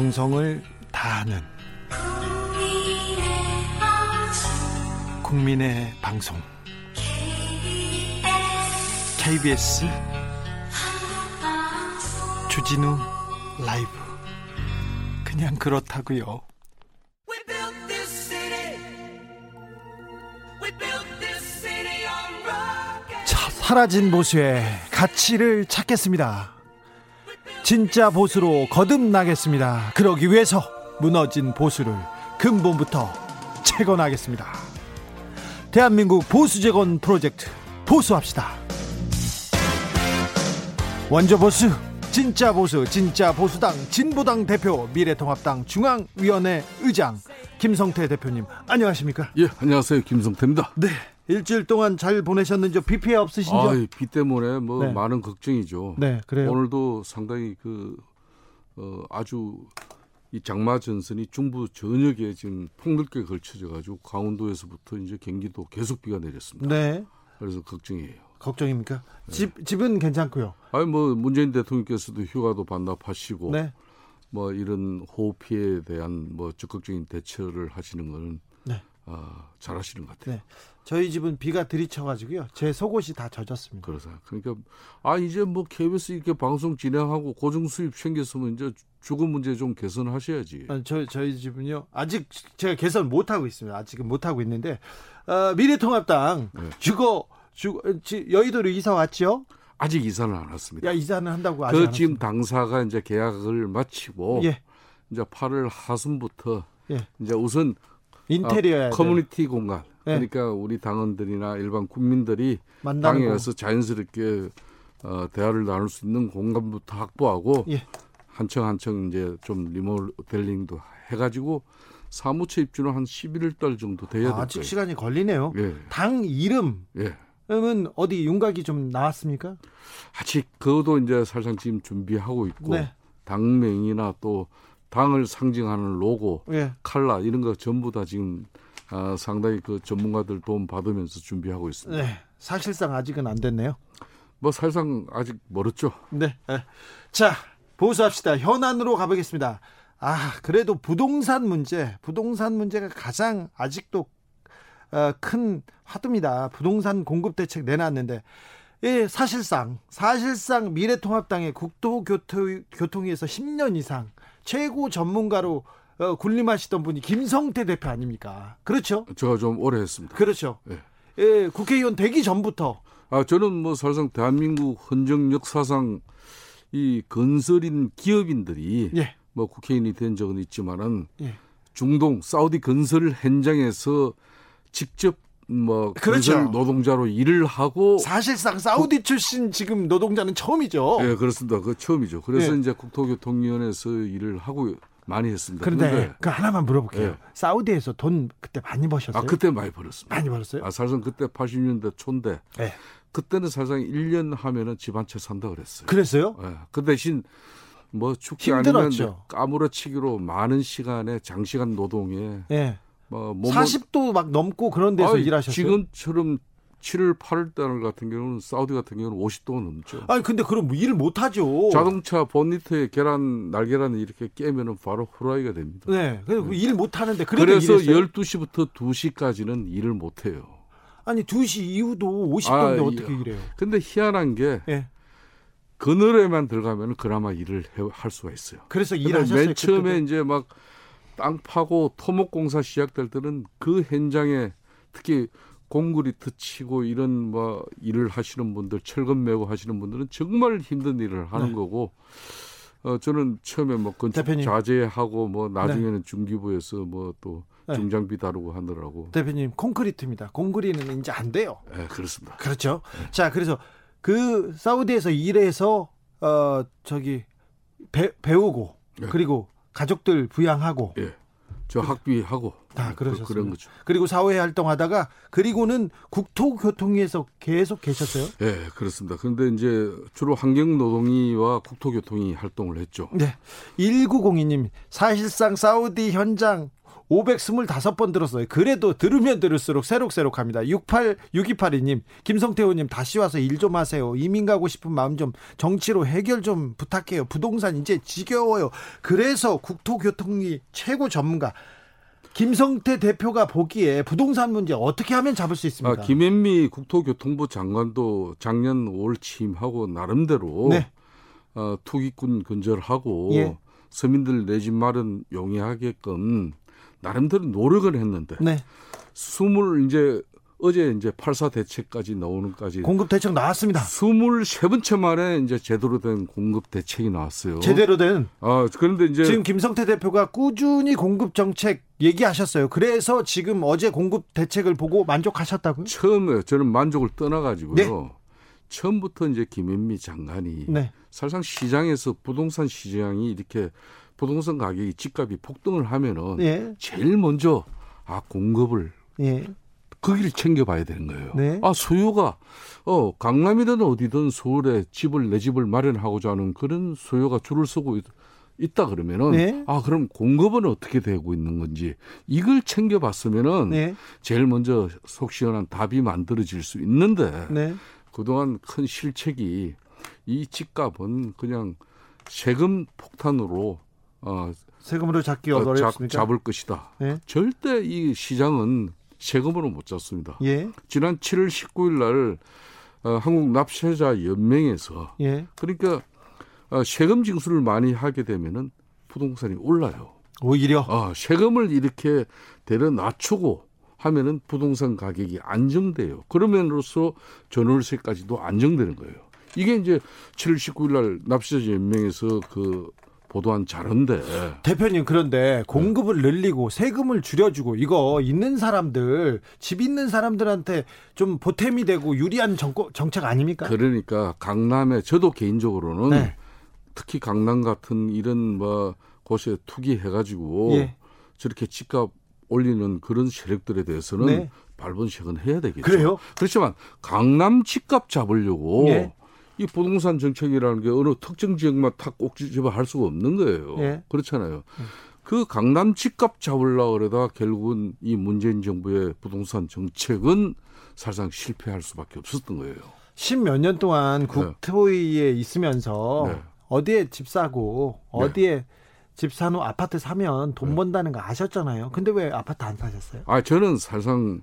정성을 다하는 국민의 방송. KBS 주진우 라이브. 그냥 그렇다고요. 차, 사라진 보수의 가치를 찾겠습니다. 진짜 보수로 거듭나겠습니다. 그러기 위해서 무너진 보수를 근본부터 재건하겠습니다. 대한민국 보수 재건 프로젝트 보수합시다. 원조 보수, 진짜 보수, 진짜 보수당 진보당 대표 미래통합당 중앙위원회 의장 김성태 대표님 안녕하십니까? 예, 안녕하세요. 김성태입니다. 네. 일주일 동안 잘 보내셨는지 비 피해 없으신죠? 아, 비 때문에 뭐 네. 많은 걱정이죠. 네, 그래요. 오늘도 상당히 그 어, 아주 이 장마 전선이 중부 전역에 지금 폭넓게 걸쳐져 가지고 강원도에서부터 이제 경기도 계속 비가 내렸습니다. 네. 그래서 걱정이에요. 걱정입니까? 집 집은 괜찮고요. 아니 뭐 문재인 대통령께서도 휴가도 반납하시고 네. 뭐 이런 호우 피해에 대한 뭐 적극적인 대처를 하시는 거는 네. 아, 잘하시는 것 같아요. 네. 저희 집은 비가 들이쳐가지고요. 제 속옷이 다 젖었습니다. 그래서 그러니까 아 이제 뭐 KBS 이렇게 방송 진행하고 고정 수입 생겼으면 이제 주거 문제 좀 개선하셔야지. 아, 저 저희 집은요. 아직 제가 개선 못 하고 있습니다. 아직은 못 하고 있는데 어, 미래통합당 네. 주거 주 지- 여의도로 이사 왔죠? 아직 이사는 안 왔습니다. 야 이사는 한다고 아직 그안 지금. 당사가 이제 계약을 마치고 예. 이제 8월 하순부터 예. 이제 우선 인테리어야 아, 커뮤니티 공간 네. 그러니까 우리 당원들이나 일반 국민들이 당에 거. 가서 자연스럽게 어, 대화를 나눌 수 있는 공간부터 확보하고 예. 한층 한층 이제 좀 리모델링도 해가지고 사무처 입주는 한 11월 달 정도 돼야 될 아, 아직. 시간이 걸리네요. 예, 당 이름 예. 은 어디 윤곽이 좀 나왔습니까? 아직 그것도 이제 살상 지금 준비하고 있고 네. 당명이나 또 당을 상징하는 로고, 예. 칼라 이런 거 전부 다 지금 아, 상당히 그 전문가들 도움 받으면서 준비하고 있습니다. 네. 사실상 아직은 안 됐네요. 뭐 살상 아직 멀었죠. 네. 네. 자, 보수합시다. 현안으로 가보겠습니다. 아, 그래도 부동산 문제, 부동산 문제가 가장 아직도 어, 큰 화두입니다. 부동산 공급 대책 내놨는데, 예, 사실상, 사실상 미래통합당의 국토교통위에서 10년 이상 최고 전문가로 어, 군림하시던 분이 김성태 대표 아닙니까? 그렇죠? 제가 좀 오래 했습니다. 그렇죠. 예. 예, 국회의원 되기 전부터 아 저는 뭐 사실상 대한민국 헌정 역사상 이 건설인 기업인들이 예, 뭐 국회의원이 된 적은 있지만은 예. 중동 사우디 건설 현장에서 직접 뭐 그렇죠. 건설 노동자로 일을 하고 사실상 사우디 출신 지금 노동자는 처음이죠. 예 그렇습니다. 그 처음이죠. 그래서 예. 이제 국토교통위원회에서 일을 하고 많이 했습니다. 그런데 그런데 그 하나만 물어볼게요. 예. 사우디에서 돈 그때 많이 버셨어요? 아 그때 많이 벌었습니다. 많이 벌었어요? 아 사실상 그때 80년대 초인데 네. 그때는 사실상 1년 하면은 집 한 채 산다 그랬어요. 그랬어요? 예. 그 대신 뭐 축제 힘들었죠. 아니면 까무러치기로 많은 시간에 장시간 노동에 예. 뭐 몸을 40도 막 넘고 그런 데서 아이, 일하셨어요? 지금처럼 7월 8월 달 같은 경우는 사우디 같은 경우는 50도가 넘죠. 아니 근데 그럼 뭐 일을 못 하죠. 자동차 본니트에 계란 날계란을 이렇게 깨면은 바로 후라이가 됩니다. 네. 그래서 일못 하는데 그래도 그래서 일했어요? 12시부터 2시까지는 일을 못 해요. 아니 2시 이후도 50도인데 아, 어떻게 이- 일해요? 근데 희한한 게 예. 그늘에만 들어가면 그나마 일을 해- 할 수가 있어요. 그래서 일하셨어요. 맨 처음에 그때도? 이제 막 땅 파고 토목 공사 시작될 때는 그 현장에 특히 공그리트 치고 이런 뭐 일을 하시는 분들 철근 메고 하시는 분들은 정말 힘든 일을 하는 네. 거고 어 저는 처음에 뭐 건축 대표님. 자재하고 뭐 나중에는 중기부에서 뭐또 네. 중장비 다루고 하느라고 대표님 콘크리트입니다. 공그리는 이제 안 돼요. 예 그렇습니다. 그렇죠. 네. 자, 그래서 그 사우디에서 일해서 어 저기 배, 배우고 네. 그리고 가족들 부양하고 예. 저 학비하고 다 그- 그러셨습니다. 그런 거죠. 그리고 사회 활동하다가 그리고는 국토교통위에서 계속 계셨어요. 예, 그렇습니다. 그런데 이제 주로 환경노동위와 국토교통위 활동을 했죠. 네. 1902님 사실상 사우디 현장 525번 들었어요. 그래도 들으면 들을수록 새록새록합니다. 68 6282님, 김성태 의원님 다시 와서 일 좀 하세요. 이민 가고 싶은 마음 좀 정치로 해결 좀 부탁해요. 부동산 이제 지겨워요. 그래서 국토교통이 최고 전문가 김성태 대표가 보기에 부동산 문제 어떻게 하면 잡을 수 있습니까? 아, 김현미 국토교통부 장관도 작년 5월 취임하고 나름대로 네. 어, 투기꾼 근절하고 예. 서민들 내 집 마련 용이하게끔 나름대로 노력을 했는데 네. 스물 이제 어제 이제 8사 대책까지 나오는까지 공급 대책 나왔습니다. 23번째 만에 이제 제대로 된 공급 대책이 나왔어요. 제대로 된. 아, 그런데 이제 지금 김성태 대표가 꾸준히 공급 정책 얘기하셨어요. 그래서 지금 어제 공급 대책을 보고 만족하셨다고요? 처음에 저는 만족을 떠나 가지고요. 네. 처음부터 이제 김현미 장관이 네. 사실상 시장에서 부동산 시장이 이렇게 부동산 가격이 집값이 폭등을 하면은 네. 제일 먼저 아 공급을 예. 거기를 챙겨봐야 되는 거예요. 네. 아 수요가 어 강남이든 어디든 서울에 집을 내 집을 마련하고자 하는 그런 수요가 줄을 서고 있, 있다 그러면은 네. 아 그럼 공급은 어떻게 되고 있는 건지 이걸 챙겨봤으면은 네. 제일 먼저 속 시원한 답이 만들어질 수 있는데 네. 그동안 큰 실책이 이 집값은 그냥 세금 폭탄으로 어 세금으로 잡기 어, 어렵습니까? 잡을 것이다. 네. 절대 이 시장은 세금으로 못 잡습니다. 예. 지난 7월 19일 날 어, 한국 납세자 연맹에서 예. 그러니까 어, 세금 징수를 많이 하게 되면은 부동산이 올라요. 오히려 어, 세금을 이렇게 대려 낮추고 하면은 부동산 가격이 안정돼요. 그러면으로써 전월세까지도 안정되는 거예요. 이게 이제 7월 19일 날 납세자 연맹에서 그 보도한 자료인데 대표님 그런데 공급을 늘리고 세금을 줄여주고 이거 있는 사람들 집 있는 사람들한테 좀 보탬이 되고 유리한 정거, 정책 아닙니까? 그러니까 강남에 저도 개인적으로는 네. 특히 강남 같은 이런 뭐 곳에 투기해가지고 예. 저렇게 집값 올리는 그런 세력들에 대해서는 네. 발본색은 해야 되겠죠. 그래요? 그렇지만 강남 집값 잡으려고 예. 이 부동산 정책이라는 게 어느 특정 지역만 탁 꼭지집어 할 수가 없는 거예요. 예. 그렇잖아요. 음. 그 강남 집값 잡으려고 그러다 결국은 이 문재인 정부의 부동산 정책은 사실상 실패할 수밖에 없었던 거예요. 십몇 년 동안 네. 국토위에 네. 있으면서 네. 어디에 집 사고 어디에 네. 집 사놓 아파트 사면 돈 네. 번다는 거 아셨잖아요. 근데 왜 아파트 안 사셨어요? 아 저는 사실상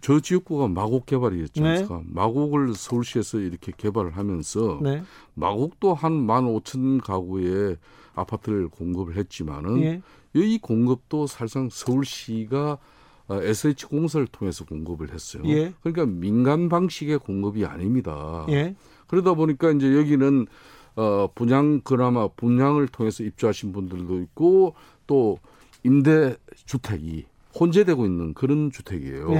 저 지역구가 마곡 개발이었죠. 네. 마곡을 서울시에서 이렇게 개발을 하면서 네. 마곡도 한 만 오천 가구의 아파트를 공급을 했지만은 예. 이 공급도 사실상 서울시가 SH 어, 공사를 통해서 공급을 했어요. 예. 그러니까 민간 방식의 공급이 아닙니다. 예. 그러다 보니까 이제 여기는 어 분양 그나마 분양을 통해서 입주하신 분들도 있고 또 임대 주택이 혼재되고 있는 그런 주택이에요.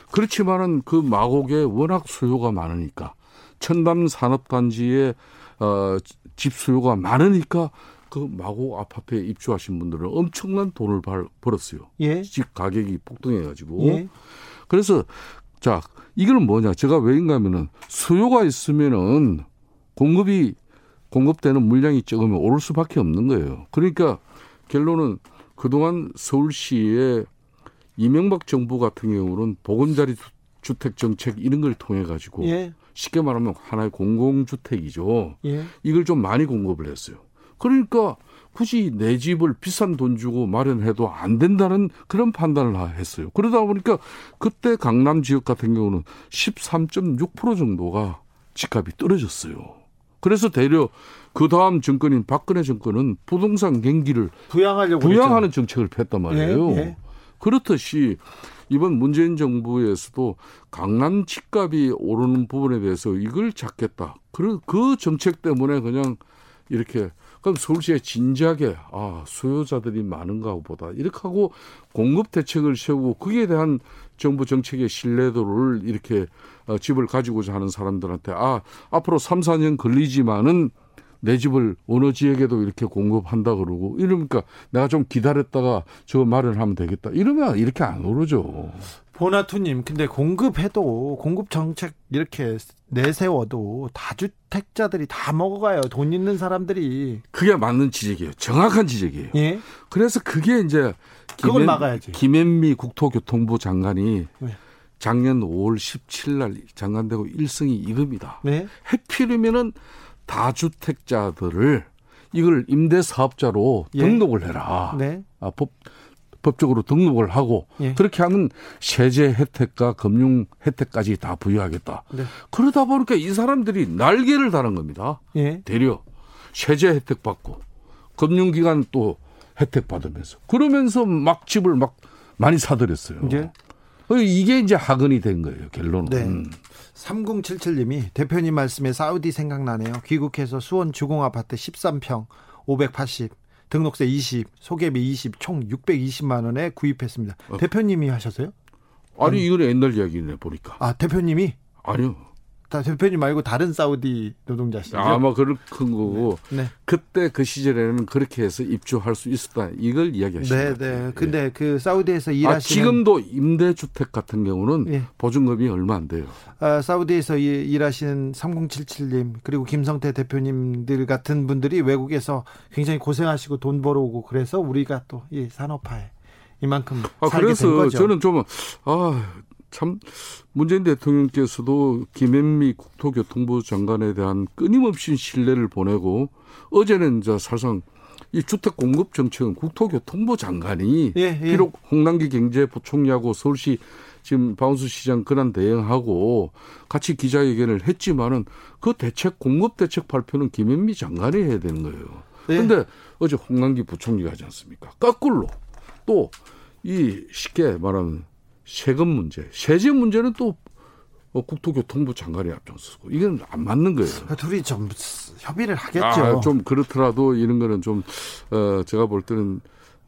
예. 그렇지만은 그 마곡에 워낙 수요가 많으니까 천담 산업단지에 어, 집 수요가 많으니까 그 마곡 아파트에 입주하신 분들은 엄청난 돈을 벌, 벌었어요. 예. 집 가격이 폭등해가지고. 예. 그래서 자 이거는 뭐냐? 제가 왜인가면은 수요가 있으면은 공급이 공급되는 물량이 적으면 오를 수밖에 없는 거예요. 그러니까 결론은 그동안 서울시의 이명박 정부 같은 경우는 보금자리 주택 정책 이런 걸 통해 가지고 예. 쉽게 말하면 하나의 공공주택이죠. 예. 이걸 좀 많이 공급을 했어요. 그러니까 굳이 내 집을 비싼 돈 주고 마련해도 안 된다는 그런 판단을 했어요. 그러다 보니까 그때 강남 지역 같은 경우는 13.6% 정도가 집값이 떨어졌어요. 그래서 대려 그 다음 정권인 박근혜 정권은 부동산 경기를 부양하려고 부양하는 정책을 폈단 말이에요. 예, 예. 그렇듯이 이번 문재인 정부에서도 강남 집값이 오르는 부분에 대해서 이걸 잡겠다. 그, 그 정책 때문에 그냥 이렇게 그럼 서울시에 진지하게 아 수요자들이 많은가 보다 이렇게 하고 공급 대책을 세우고 거기에 대한 정부 정책의 신뢰도를 이렇게 어, 집을 가지고자 하는 사람들한테 아 앞으로 3, 4년 걸리지만은 내 집을 어느 지역에도 이렇게 공급한다 그러고 이러니까 내가 좀 기다렸다가 저 마련하면 되겠다 이러면 이렇게 안 오르죠. 보나투님, 근데 공급해도 공급 정책 이렇게 내세워도 다주택자들이 다 먹어가요. 돈 있는 사람들이. 그게 맞는 지적이에요. 정확한 지적이에요. 예? 그래서 그게 이제 그걸 막아야지. 김현미 국토교통부 장관이 네. 작년 5월 17일 날 장관되고 일성이 이겁니다. 네. 해필이면은 다주택자들을 이걸 임대 사업자로 예. 등록을 해라. 네. 아, 법 법적으로 등록을 하고 예. 그렇게 하면 세제 혜택과 금융 혜택까지 다 부여하겠다. 네. 그러다 보니까 이 사람들이 날개를 다는 겁니다. 예. 대려 세제 혜택 받고 금융기관 또 혜택 받으면서 그러면서 막 집을 막 많이 사들였어요. 이제 이게 이제 학은이 된 거예요 결론은. 네. 3077님이 대표님 말씀에 사우디 생각나네요. 귀국해서 수원 주공 아파트 13평 580 등록세 20 소개비 20 총 620만 원에 구입했습니다. 어. 대표님이 하셨어요? 아니 이건 옛날 이야기네 보니까. 아 대표님이 아니요. 다 대표님 말고 다른 사우디 노동자시죠? 아마 그럴 큰 거고 네. 그때 그 시절에는 그렇게 해서 입주할 수 있었다 이걸 이야기하시는 네. 네. 근데 그 사우디에서 아, 일하시는 지금도 임대주택 같은 경우는 예. 보증금이 얼마 안 돼요. 아, 사우디에서 이- 일하시는 3077님 그리고 김성태 대표님들 같은 분들이 외국에서 굉장히 고생하시고 돈 벌어오고 그래서 우리가 또 이 산업화에 이만큼 아, 살게 된 그래서 거죠. 저는 좀, 아, 참, 문재인 대통령께서도 김현미 국토교통부 장관에 대한 끊임없이 신뢰를 보내고 어제는 이제 사실상 이 주택 공급 정책은 국토교통부 장관이 예, 예. 비록 홍남기 경제부총리하고 서울시 지금 박원순 시장 근한 대행하고 같이 기자회견을 했지만은 그 대책 공급 대책 발표는 김현미 장관이 해야 되는 거예요. 예. 근데 어제 홍남기 부총리가 하지 않습니까? 거꾸로 또 이 쉽게 말하면 세금 문제, 세제 문제는 또 어, 국토교통부 장관이 앞장서고 이건 안 맞는 거예요. 그 둘이 좀 협의를 하겠죠. 아, 좀 그렇더라도 이런 거는 좀 어, 제가 볼 때는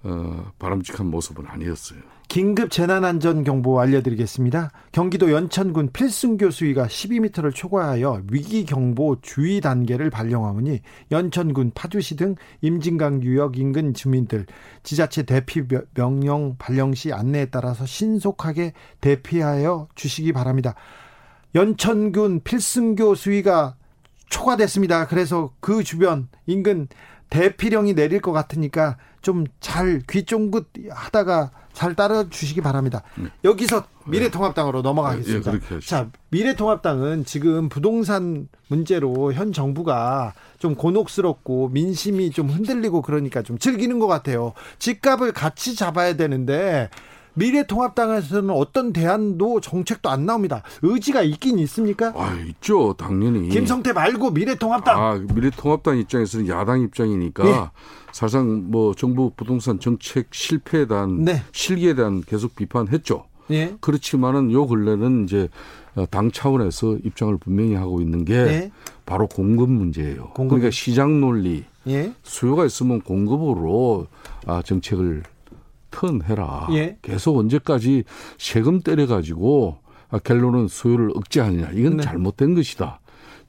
어, 바람직한 모습은 아니었어요. 긴급 재난안전 경보 알려드리겠습니다. 경기도 연천군 필승교 수위가 12m를 초과하여 위기 경보 주의 단계를 발령하오니 연천군 파주시 등 임진강 유역 인근 주민들 지자체 대피 명- 명령 발령 시 안내에 따라서 신속하게 대피하여 주시기 바랍니다. 연천군 필승교 수위가 초과됐습니다. 그래서 그 주변 인근 대피령이 내릴 것 같으니까 좀 잘 귀 쫑긋 하다가 잘 따라 주시기 바랍니다. 여기서 미래통합당으로 넘어가겠습니다. 예, 그렇게 하시죠. 자, 미래통합당은 지금 부동산 문제로 현 정부가 좀 곤혹스럽고 민심이 좀 흔들리고 그러니까 좀 즐기는 것 같아요. 집값을 같이 잡아야 되는데 미래통합당에서는 어떤 대안도 정책도 안 나옵니다. 의지가 있긴 있습니까? 아, 있죠, 당연히. 김성태 말고 미래통합당. 아, 미래통합당 입장에서는 야당 입장이니까 예. 사실상 뭐 정부 부동산 정책 실패에 대한 네. 실기에 대한 계속 비판했죠. 예. 그렇지만은 요 근래는 이제 당 차원에서 입장을 분명히 하고 있는 게 예. 바로 공급 문제예요. 공급. 그러니까 시장 논리, 예. 수요가 있으면 공급으로 아, 정책을 턴해라. 예. 계속 언제까지 세금 때려가지고 아, 결론은 수요를 억제하느냐. 이건 네. 잘못된 것이다.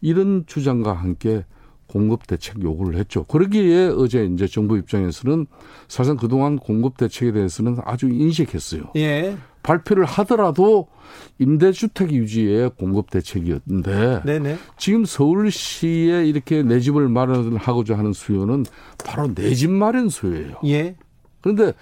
이런 주장과 함께 공급 대책 요구를 했죠. 그러기에 어제 이제 정부 입장에서는 사실상 그동안 공급 대책에 대해서는 아주 인식했어요. 예. 발표를 하더라도 임대주택 유지의 공급 대책이었는데 네네. 지금 서울시에 이렇게 내 집을 마련하고자 하는 수요는 바로 내 집 마련 수요예요. 예. 그런데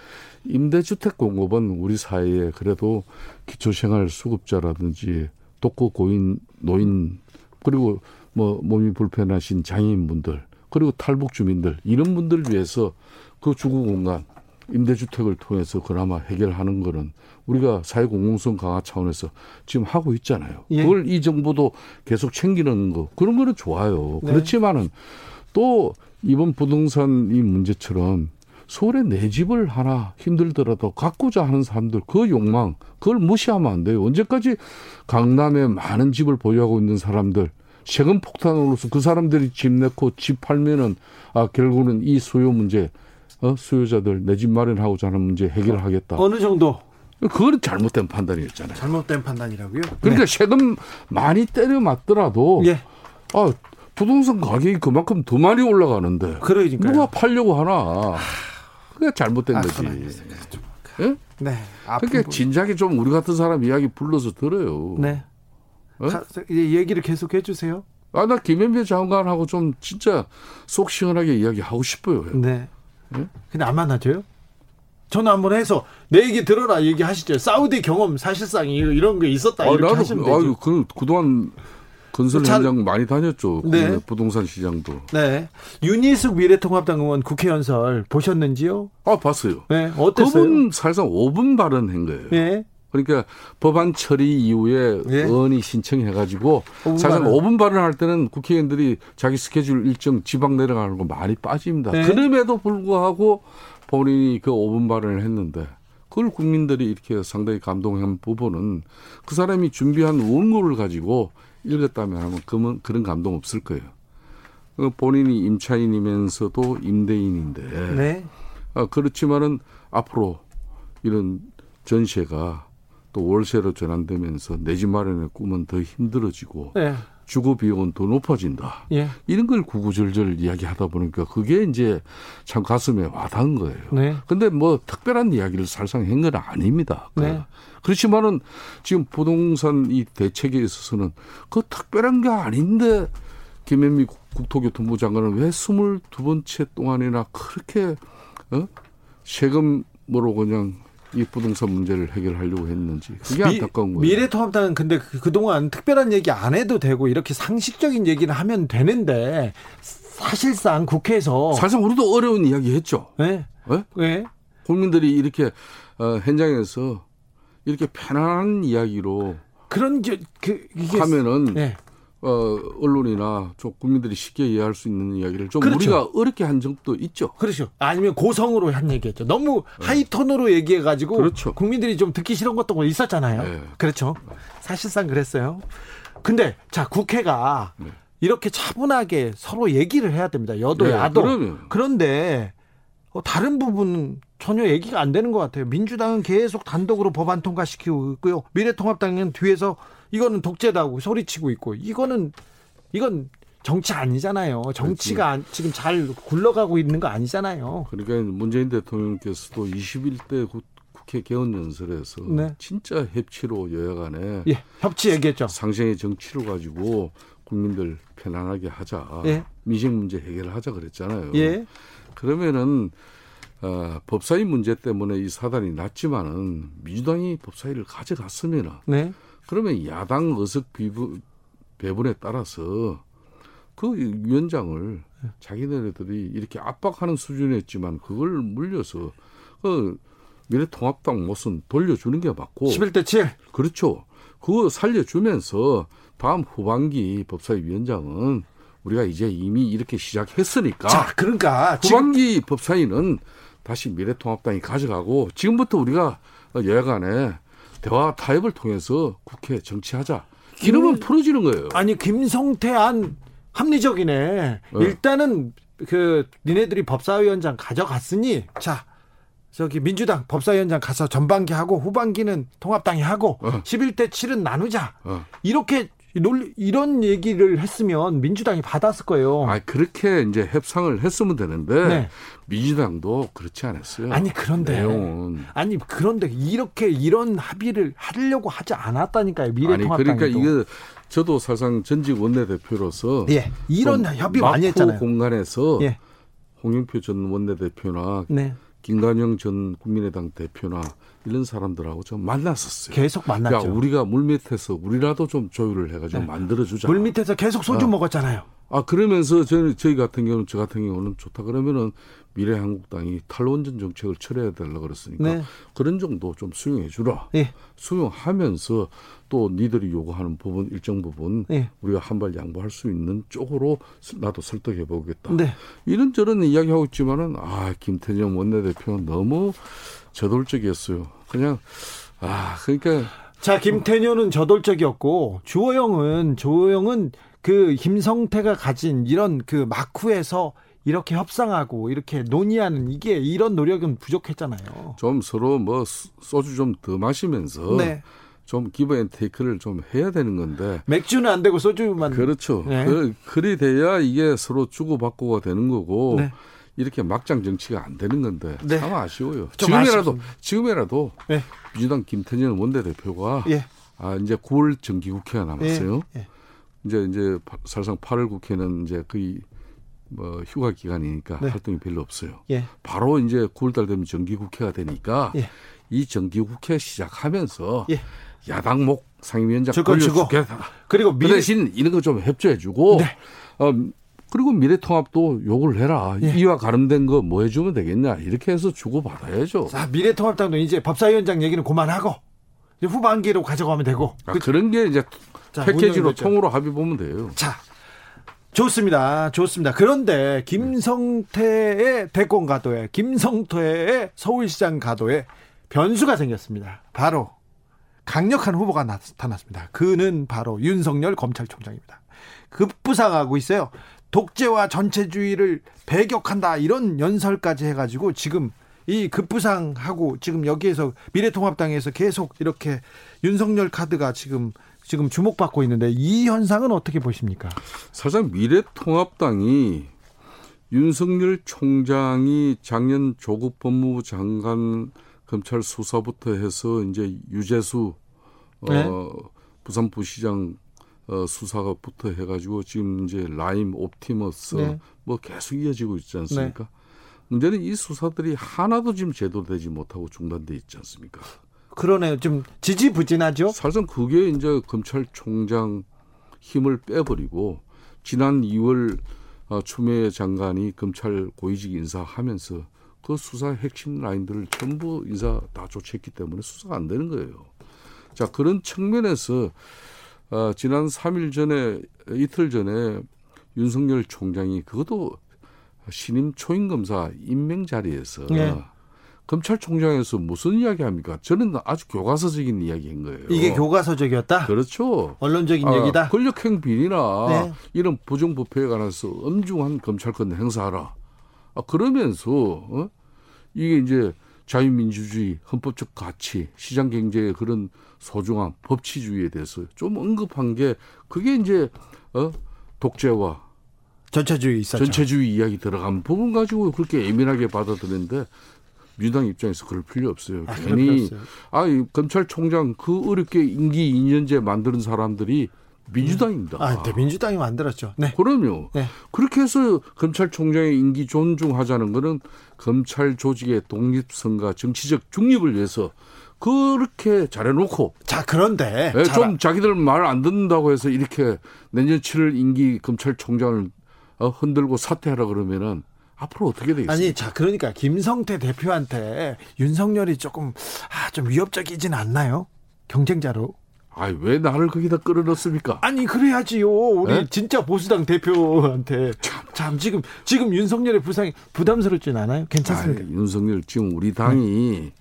임대주택 공급은 우리 사회에 그래도 기초생활 수급자라든지 독거 고인 노인 그리고 뭐 몸이 불편하신 장애인분들 그리고 탈북 주민들 이런 분들을 위해서 그 주거 공간 임대주택을 통해서 그나마 해결하는 거는 우리가 사회 공공성 강화 차원에서 지금 하고 있잖아요. 예. 그걸 이 정부도 계속 챙기는 거 그런 거는 좋아요. 네. 그렇지만은 또 이번 부동산 이 문제처럼 서울에 내 집을 하나 힘들더라도 갖고자 하는 사람들 그 욕망 그걸 무시하면 안 돼요. 언제까지 강남에 많은 집을 보유하고 있는 사람들 세금 폭탄으로서 그 사람들이 집 내고 집 팔면은 아 결국은 이 수요 문제 어 수요자들 내 집 마련하고자 하는 문제 해결하겠다. 어느 정도 그거는 잘못된 판단이었잖아요. 잘못된 판단이라고요? 그러니까 세금 많이 때려 맞더라도 네. 예. 아 부동산 가격이 그만큼 더 많이 올라가는데 그러니까요. 누가 팔려고 하나? 그게 잘못된 아, 거지. 알겠습니다. 예? 네. 그러니까 분- 진작에 좀 우리 같은 사람 이야기 불러서 들어요. 네. 어? 가- 이제 얘기를 계속 해주세요. 아, 나 김현배 장관하고 좀 진짜 속 시원하게 이야기하고 싶어요. 네. 예? 근데 안 만나줘요? 전화 한번 해서 내 얘기 들어라 얘기하시죠. 사우디 경험 사실상 이런 게 있었다 아, 이렇게 나도, 하시면 되죠. 아유, 그 그동안 건설 잘- 현장 많이 다녔죠. 네. 그 부동산 시장도. 네. 윤희숙 미래통합당 의원 국회 연설 보셨는지요? 아 봤어요. 네. 어땠어요? 그분 사실상 5분 발언한 거예요. 네. 그러니까 법안 처리 이후에 예. 의원이 신청해가지고 5분 사실상 발언. 5분 발언할 때는 국회의원들이 자기 스케줄 일정 지방 내려가는 거 많이 빠집니다. 네. 그럼에도 불구하고 본인이 그 5분 발언을 했는데 그걸 국민들이 이렇게 상당히 감동한 부분은 그 사람이 준비한 원고를 가지고 읽었다면 하면 그런 그런 감동 없을 거예요. 그 본인이 임차인이면서도 임대인인데 네. 아, 그렇지만은 앞으로 이런 전세가 또 월세로 전환되면서 내 집 마련의 꿈은 더 힘들어지고 네. 주거 비용은 더 높아진다. 예. 이런 걸 구구절절 이야기하다 보니까 그게 이제 참 가슴에 와닿은 거예요. 네. 근데 뭐 특별한 이야기를 살상 한 건 아닙니다. 그 네. 그렇지만은 지금 부동산 이 대책에 있어서는 그 특별한 게 아닌데 김현미 국- 국토교통부 장관은 왜 22번째 동안이나 그렇게 어? 세금으로 그냥 이 부동산 문제를 해결하려고 했는지 그게 안타까운 거예요. 미래통합당은 근데 그- 그동안 특별한 얘기 안 해도 되고 이렇게 상식적인 얘기를 하면 되는데 사실상 국회에서 사실상 우리도 어려운 이야기 했죠. 네. 예? 네. 국민들이 이렇게 어, 현장에서 이렇게 편안한 이야기로 그런 저, 그 이게 하면은 네. 어, 언론이나 좀 국민들이 쉽게 이해할 수 있는 이야기를 좀 그렇죠. 우리가 어렵게 한 적도 있죠. 그렇죠. 아니면 고성으로 한 얘기했죠. 너무 하이톤으로 얘기해가지고 네. 그렇죠. 국민들이 좀 듣기 싫은 것도 있었잖아요. 네. 그렇죠. 사실상 그랬어요. 근데 자 국회가 네. 이렇게 차분하게 서로 얘기를 해야 됩니다. 여도 네, 야도. 그러면. 그런데 어, 다른 부분은 전혀 얘기가 안 되는 것 같아요. 민주당은 계속 단독으로 법안 통과시키고 있고요. 미래통합당은 뒤에서 이거는 독재다고 소리치고 있고 이거는 이건 정치 아니잖아요. 정치가 안- 지금 잘 굴러가고 있는 거 아니잖아요. 그러니까 문재인 대통령께서도 21대 국- 국회 개헌 연설에서 네. 진짜 협치로 여야 간에 예, 협치 얘기했죠. 상생의 정치를 가지고 국민들 편안하게 하자. 예. 민생 문제 해결을 하자 그랬잖아요. 예, 그러면은 어, 법사위 문제 때문에 이 사단이 났지만은 민주당이 법사위를 가져갔으면은 네, 그러면 야당 의석 비부, 배분에 따라서 그 위원장을 자기네들이 이렇게 압박하는 수준이었지만 그걸 물려서 그 미래통합당 못은 돌려주는 게 맞고 11대 7. 그렇죠. 그거 살려주면서 다음 후반기 법사위 위원장은 우리가 이제 이미 이렇게 시작했으니까 자, 그러니까 지금 후반기 법사위는 다시 미래통합당이 가져가고 지금부터 우리가 여야간에 대화 타협을 통해서 국회 정치하자. 이러면 음. 풀어지는 거예요. 아니 김성태 안 합리적이네. 네. 일단은 그 니네들이 법사위원장 가져갔으니 자 저기 민주당 법사위원장 가서 전반기 하고 후반기는 통합당이 하고 어. 11대 7은 나누자. 어. 이렇게 이런 얘기를 했으면 민주당이 받았을 거예요. 아 그렇게 이제 협상을 했으면 되는데 네. 민주당도 그렇지 않았어요. 아니 그런데 내용은 아니 그런데 이렇게 이런 합의를 하려고 하지 않았다니까요. 아니 미래통합당이 그러니까 이게 저도 사실상 전직 원내대표로서 예 이런 좀 협의 많이 했잖아요. 공간에서 예. 홍영표 전 원내대표나 네 김관영 전 국민의당 대표나 이런 사람들하고 좀 만났었어요. 계속 만났죠. 야, 우리가 물 밑에서 우리라도 좀 조율을 해가지고 네. 만들어주자. 물 밑에서 계속 소주 어. 먹었잖아요. 아 그러면서 저는 저희 같은 경우는 저 같은 경우는 좋다 그러면은 미래 한국당이 탈원전 정책을 철회해야 되려 그랬으니까 네. 그런 정도 좀 수용해 주라. 예. 수용하면서 또 니들이 요구하는 부분 일정 부분 예. 우리가 한 발 양보할 수 있는 쪽으로 나도 설득해 보겠다. 네. 이런 저런 이야기하고 있지만은 아 김태정 원내대표는 너무 저돌적이었어요. 그냥 아 그러니까 자, 김태녀는 저돌적이었고 주호영은 주호영은 그 김성태가 가진 이런 그 막후에서 이렇게 협상하고 이렇게 논의하는 이게 이런 노력은 부족했잖아요. 좀 서로 뭐 수- 소주 좀 더 마시면서 네. 좀 give and take를 좀 해야 되는 건데 맥주는 안 되고 소주만 그렇죠. 네. 그, 그리 돼야 이게 서로 주고받고가 되는 거고 네. 이렇게 막장 정치가 안 되는 건데 네. 참 아쉬워요. 좀 지금이라도 아쉽습니다. 지금이라도 네. 민주당 김태년 원내대표가 예. 아 이제 9월 정기 국회가 남았어요. 예. 이제 이제 파- 사실상 8월 국회는 이제 거의 뭐 휴가 기간이니까 네. 활동이 별로 없어요. 예. 바로 이제 9월달 되면 정기 국회가 되니까 예. 이 정기 국회 시작하면서 예. 야당 목 상임위원장 줄거 주고. 걸려주겠다. 그리고 그 미래 대신 이런 거 좀 협조해주고 네. 어, 그리고 미래통합도 요구를 해라. 예. 이와 가름된 거 뭐 해주면 되겠냐. 이렇게 해서 주고받아야죠. 자, 미래통합당도 이제 법사위원장 얘기는 그만하고 후반기로 가져가면 되고. 아, 그- 그런 게 이제 자, 패키지로. 통으로 합의 보면 돼요. 자, 좋습니다. 좋습니다. 그런데 김성태의 대권 가도에 김성태의 서울시장 가도에 변수가 생겼습니다. 바로 강력한 후보가 나타났습니다. 그는 바로 윤석열 검찰총장입니다. 급부상하고 있어요. 독재와 전체주의를 배격한다 이런 연설까지 해가지고 지금 이 급부상하고 지금 여기에서 미래통합당에서 계속 이렇게 윤석열 카드가 지금 지금 주목받고 있는데 이 현상은 어떻게 보십니까? 사실상 미래통합당이 윤석열 총장이 작년 조국 법무부 장관 검찰 수사부터 해서 이제 유재수 네. 어, 부산 부시장 어, 수사가부터 해가지고 지금 이제 라임 옵티머스 네. 뭐 계속 이어지고 있지 않습니까? 문제는 이 수사들이 하나도 지금 제도되지 못하고 중단돼 있지 않습니까? 그러네요. 좀 지지부진하죠. 사실상 그게 이제 검찰총장 힘을 빼버리고 지난 2월 어, 추미애 장관이 검찰 고위직 인사하면서 그 수사 핵심 라인들을 전부 인사 다 조치했기 때문에 수사가 안 되는 거예요. 자 그런 측면에서 어, 지난 3일 전에 이틀 전에 윤석열 총장이 그것도 신임 초임 검사 임명 자리에서 네. 검찰총장에서 무슨 이야기 합니까? 저는 아주 교과서적인 이야기인 거예요. 이게 교과서적이었다. 그렇죠. 언론적인 아, 얘기다. 권력행 비리나 네. 이런 부정부패에 관해서 엄중한 검찰권 행사하라. 아, 그러면서 어? 이게 이제 자유민주주의, 헌법적 가치, 시장 경제의 그런 소중함, 법치주의에 대해서 좀 언급한 게 그게 이제 어? 독재와 전체주의 있었죠. 전체주의 이야기 들어간 부분 가지고 그렇게 예민하게 받아들였는데 민주당 입장에서 그럴 필요 없어요. 아, 괜히. 아, 이 검찰총장 그 어렵게 임기 2년제 만드는 사람들이 민주당입니다. 아, 근데 민주당이 만들었죠. 네. 그럼요. 네. 그렇게 해서 검찰총장의 임기 존중하자는 거는 검찰 조직의 독립성과 정치적 중립을 위해서 그렇게 잘해놓고 자, 그런데 예, 잘- 좀 자기들 말 안 듣는다고 해서 이렇게 내년 7월 임기 검찰총장을 어, 흔들고 사퇴하라 그러면은 앞으로 어떻게 되겠습니까? 아니, 자, 그러니까 김성태 대표한테 윤석열이 조금 아, 좀 위협적이진 않나요? 경쟁자로. 아이 왜 나를 거기다 끌어넣습니까? 아니, 그래야지요. 우리 네? 진짜 보수당 대표한테 참, 지금 지금 윤석열의 부상이 부담스럽진 않아요? 괜찮습니까? 아이, 윤석열 지금 우리 당이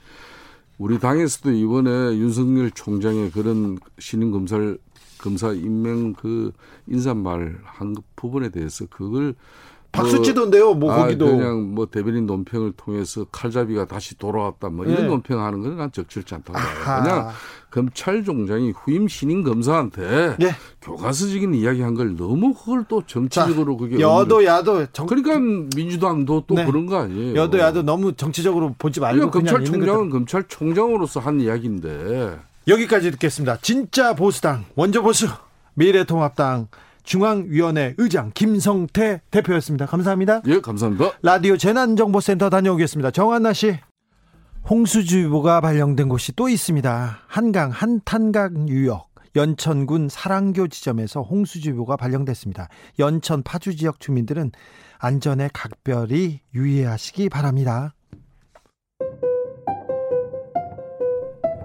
우리 당에서도 이번에 윤석열 총장의 그런 신임 검사 검사 임명 그 인사말 한 부분에 대해서 그걸 박수 뭐, 치던데요, 뭐 아, 거기도. 그냥 뭐 대변인 논평을 통해서 칼잡이가 다시 돌아왔다 뭐 이런 네. 논평하는 건 난 적절치 않다고 봐요. 그냥 검찰총장이 후임 신임 검사한테 예. 교과서적인 이야기한 걸 너무 그걸 또 정치적으로 그게 여도 야도 정, 그러니까 민주당도 또 네. 그런 거 아니에요. 여도 야도 너무 정치적으로 보지 말고 그냥 검찰총장은. 검찰총장으로서 한 이야기인데 여기까지 듣겠습니다. 진짜 보수당 원조 보수 미래통합당 중앙위원회 의장 김성태 대표였습니다. 감사합니다. 예 감사합니다. 라디오 재난정보센터 다녀오겠습니다. 정한나 씨. 홍수주의보가 발령된 곳이 또 있습니다. 한강 한탄강 유역 연천군 사랑교 지점에서 홍수주의보가 발령됐습니다. 연천 파주 지역 주민들은 안전에 각별히 유의하시기 바랍니다.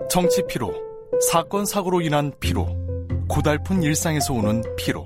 정치 피로, 사건 사고로 인한 피로, 고달픈 일상에서 오는 피로.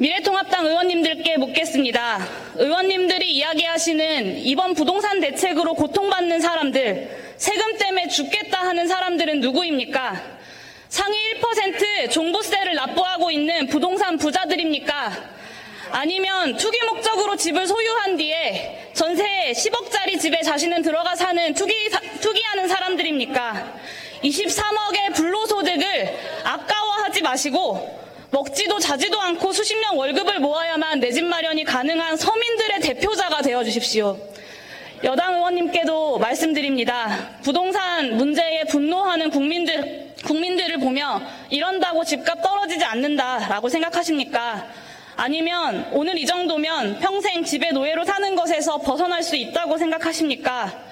미래통합당 의원님들께 묻겠습니다. 의원님들이 이야기하시는 이번 부동산 대책으로 고통받는 사람들, 세금 때문에 죽겠다 하는 사람들은 누구입니까? 상위 1% 종부세를 납부하고 있는 부동산 부자들입니까? 아니면 투기 목적으로 집을 소유한 뒤에 전세 10억짜리 집에 자신은 들어가 사는 투기, 투기하는 사람들입니까? 23억의 불로소득을 아까워하지 마시고 먹지도 자지도 않고 수십 년 월급을 모아야만 내 집 마련이 가능한 서민들의 대표자가 되어 주십시오. 여당 의원님께도 말씀드립니다. 부동산 문제에 분노하는 국민들, 국민들을 보며 이런다고 집값 떨어지지 않는다라고 생각하십니까? 아니면 오늘 이 정도면 평생 집의 노예로 사는 것에서 벗어날 수 있다고 생각하십니까?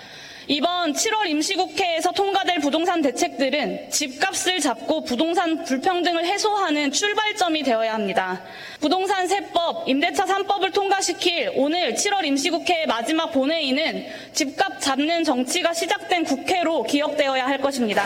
이번 7월 임시국회에서 통과될 부동산 대책들은 집값을 잡고 부동산 불평등을 해소하는 출발점이 되어야 합니다. 부동산 세법, 임대차 3법을 통과시킬 오늘 7월 임시국회의 마지막 본회의는 집값 잡는 정치가 시작된 국회로 기억되어야 할 것입니다.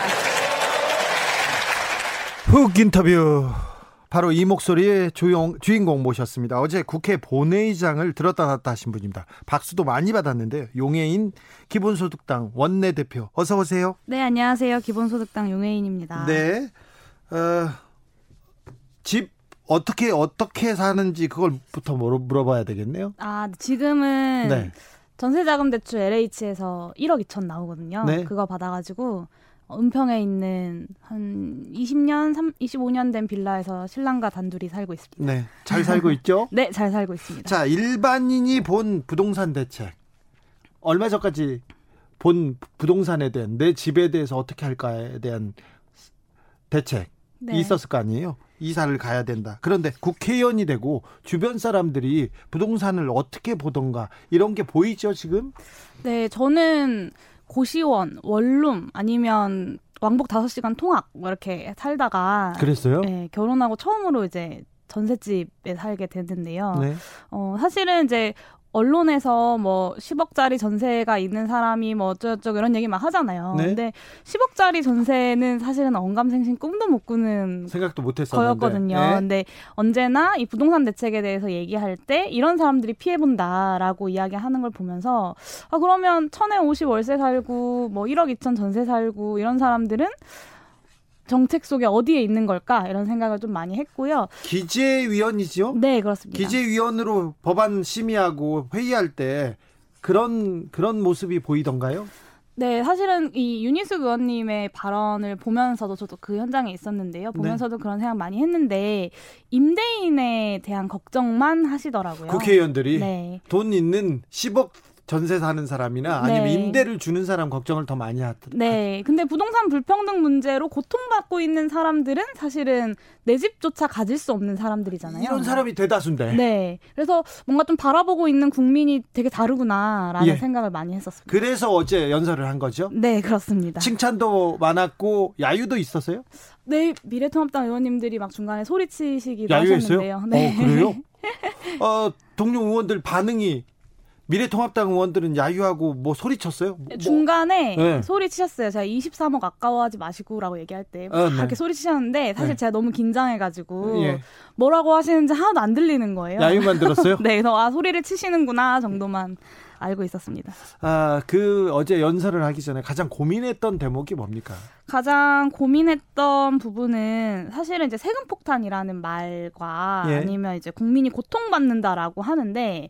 훅 인터뷰. 바로 이 목소리의 주용, 주인공 모셨습니다. 어제 국회 본회의장을 들었다 놨다 하신 분입니다. 박수도 많이 받았는데요. 용해인 기본소득당 원내대표. 어서 오세요. 네, 안녕하세요. 기본소득당 용해인입니다. 네. 어, 집 어떻게 어떻게 사는지 그걸부터 물어봐야 되겠네요. 아, 지금은 네. 전세자금 대출 LH에서 1억 2천 나오거든요. 네. 그거 받아가지고 은평에 있는 한 20년, 3, 25년 된 빌라에서 신랑과 단둘이 살고 있습니다. 네. 잘 살고 있죠? 네, 잘 살고 있습니다. 자, 일반인이 본 부동산 대책. 얼마 전까지 본 부동산에 대한 내 집에 대해서 어떻게 할까에 대한 대책이 네. 있었을 거 아니에요? 이사를 가야 된다. 그런데 국회의원이 되고 주변 사람들이 부동산을 어떻게 보던가 이런 게 보이죠, 지금? 네, 저는 고시원, 원룸 아니면 왕복 5시간 통학 뭐 이렇게 살다가 그랬어요? 네, 결혼하고 처음으로 이제 전셋집에 살게 됐는데요. 네. 어, 사실은 이제 언론에서 뭐 10억짜리 전세가 있는 사람이 뭐 어쩌고저쩌고 이런 얘기 막 하잖아요. 네? 근데 10억짜리 전세는 사실은 언감생심 꿈도 못 꾸는 생각도 못 했었는데. 거였거든요. 네? 근데 언제나 이 부동산 대책에 대해서 얘기할 때 이런 사람들이 피해 본다라고 이야기하는 걸 보면서 아 그러면 천에 50 월세 살고 뭐 1억 2천 전세 살고 이런 사람들은 정책 속에 어디에 있는 걸까 이런 생각을 좀 많이 했고요. 기재위원이죠? 네, 그렇습니다. 기재위원으로 법안 심의하고 회의할 때 그런 그런 모습이 보이던가요? 네, 사실은 이 윤희숙 의원님의 발언을 보면서도 저도 그 현장에 있었는데요. 네. 보면서도 네. 그런 생각 많이 했는데 임대인에 대한 걱정만 하시더라고요. 국회의원들이 네. 돈 있는 10억 전세 사는 사람이나 아니면 네. 임대를 주는 사람 걱정을 더 많이 하더 네. 근데 부동산 불평등 문제로 고통받고 있는 사람들은 사실은 내 집조차 가질 수 없는 사람들이잖아요. 이런 사람이 대다수인데. 네. 그래서 뭔가 좀 바라보고 있는 국민이 되게 다르구나라는 예. 생각을 많이 했었습니다. 그래서 어제 연설을 한 거죠? 네, 그렇습니다. 칭찬도 많았고 야유도 있었어요? 네, 미래통합당 의원님들이 막 중간에 소리치시기도 야유했어요? 하셨는데요. 네. 어, 그래요? 어, 동료 의원들 반응이 미래통합당 의원들은 야유하고 뭐 소리쳤어요? 뭐. 중간에 네. 소리치셨어요. 제가 23억 아까워하지 마시고라고 얘기할 때 아, 네. 이렇게 소리치셨는데 사실 네. 제가 너무 긴장해가지고 예. 뭐라고 하시는지 하나도 안 들리는 거예요. 야유만 들었어요? 네, 그래서 아 소리를 치시는구나 정도만 알고 있었습니다. 아, 그 어제 연설을 하기 전에 가장 고민했던 대목이 뭡니까? 가장 고민했던 부분은 사실은 이제 세금 폭탄이라는 말과 예. 아니면 이제 국민이 고통받는다라고 하는데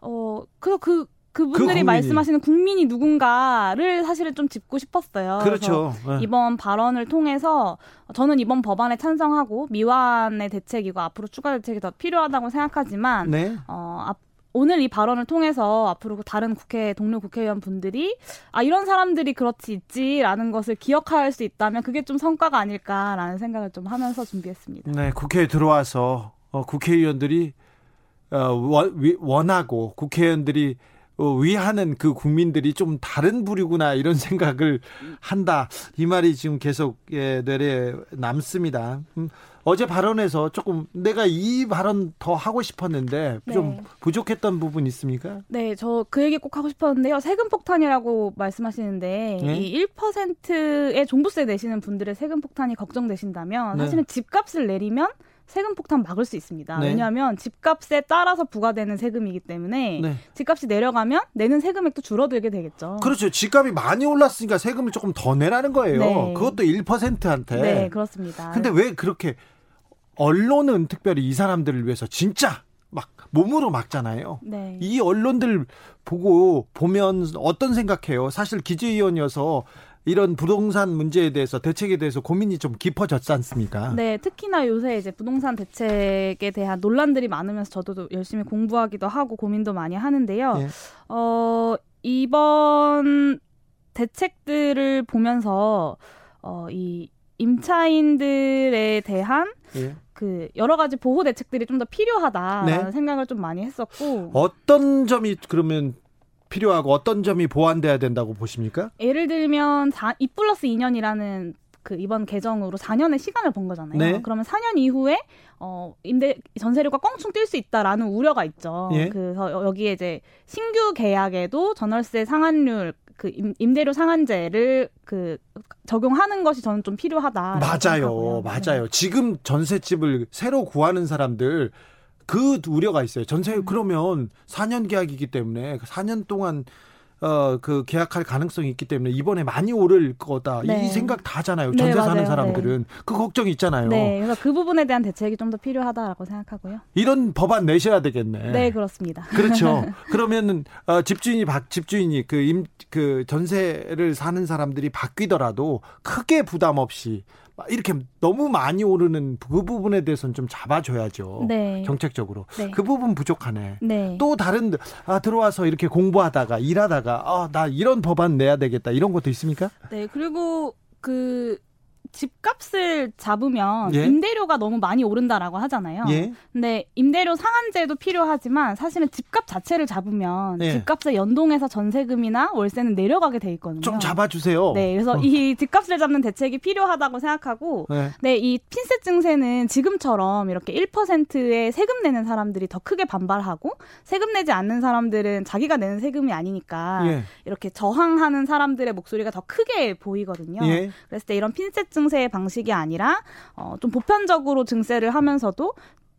어 그래서 그 그분들이 그 말씀하시는 국민이 누군가를 사실은 좀 짚고 싶었어요. 그렇죠. 네. 이번 발언을 통해서 저는 이번 법안에 찬성하고 미완의 대책이고 앞으로 추가 대책이 더 필요하다고 생각하지만 네. 어, 오늘 이 발언을 통해서 앞으로 다른 국회 동료 국회의원 분들이 아 이런 사람들이 그렇지 있지라는 것을 기억할 수 있다면 그게 좀 성과가 아닐까라는 생각을 좀 하면서 준비했습니다. 네, 국회에 들어와서 어, 국회의원들이 어, 원하고 국회의원들이 어, 위하는 그 국민들이 좀 다른 부류구나 이런 생각을 한다 이 말이 지금 계속 예, 뇌리에 남습니다. 음, 어제 발언에서 조금 내가 이 발언 더 하고 싶었는데 네. 좀 부족했던 부분 있습니까? 네, 저 그 얘기 꼭 하고 싶었는데요. 세금 폭탄이라고 말씀하시는데 네? 이 1%의 종부세 내시는 분들의 세금 폭탄이 걱정되신다면 네. 사실은 집값을 내리면 세금 폭탄 막을 수 있습니다. 네. 왜냐하면 집값에 따라서 부과되는 세금이기 때문에 네. 집값이 내려가면 내는 세금액도 줄어들게 되겠죠. 그렇죠. 집값이 많이 올랐으니까 세금을 조금 더 내라는 거예요. 네. 그것도 1%한테. 네, 그렇습니다. 근데 왜 그렇게 언론은 특별히 이 사람들을 위해서 진짜 막 몸으로 막잖아요. 네. 이 언론들 보고 보면 어떤 생각해요? 사실 기재위원이어서 이런 부동산 문제에 대해서 대책에 대해서 고민이 좀 깊어졌지 않습니까? 네, 특히나 요새 이제 부동산 대책에 대한 논란들이 많으면서 저도 열심히 공부하기도 하고 고민도 많이 하는데요. 예. 어, 이번 대책들을 보면서 어, 이 임차인들에 대한 예. 그 여러 가지 보호 대책들이 좀 더 필요하다라는 네. 생각을 좀 많이 했었고 어떤 점이 그러면 필요하고 어떤 점이 보완돼야 된다고 보십니까? 예를 들면 4, 2 플러스 2년이라는 그 이번 개정으로 4년의 시간을 본 거잖아요. 네. 그러면 4년 이후에 어 임대 전세료가 껑충 뛸 수 있다라는 우려가 있죠. 예. 그래서 여기에 이제 신규 계약에도 전월세 상한율 그 임 대료 상한제를 그 적용하는 것이 저는 좀 필요하다. 맞아요, 맞아요. 네. 지금 전셋집을 새로 구하는 사람들 그 우려가 있어요. 전세 음. 그러면 4년 계약이기 때문에 4년 동안 어, 그 계약할 가능성이 있기 때문에 이번에 많이 오를 거다. 네. 이 생각 다 하잖아요. 네, 전세 네, 사는 사람들은. 네. 그 걱정이 있잖아요. 네. 그래서 그 부분에 대한 대책이 좀 더 필요하다라고 생각하고요. 이런 법안 내셔야 되겠네. 네, 그렇습니다. 그렇죠. 그러면은 어, 집주인이 바, 집주인이 그임그 전세를 사는 사람들이 바뀌더라도 크게 부담 없이 이렇게 너무 많이 오르는 그 부분에 대해서는 좀 잡아줘야죠. 네. 정책적으로. 네. 그 부분 부족하네. 네. 또 다른 아 들어와서 이렇게 공부하다가 일하다가 아나 이런 법안 내야 되겠다 이런 것도 있습니까? 네. 그리고 그 집값을 잡으면 예? 임대료가 너무 많이 오른다라고 하잖아요. 예? 근데 임대료 상한제도 필요하지만 사실은 집값 자체를 잡으면 예. 집값에 연동해서 전세금이나 월세는 내려가게 돼 있거든요. 좀 잡아주세요. 네, 그래서 어. 이 집값을 잡는 대책이 필요하다고 생각하고, 네, 네 이 핀셋 증세는 지금처럼 이렇게 1%의 세금 내는 사람들이 더 크게 반발하고 세금 내지 않는 사람들은 자기가 내는 세금이 아니니까 예. 이렇게 저항하는 사람들의 목소리가 더 크게 보이거든요. 예. 그랬을 때 이런 핀셋 증 증세 방식이 아니라 어, 좀 보편적으로 증세를 하면서도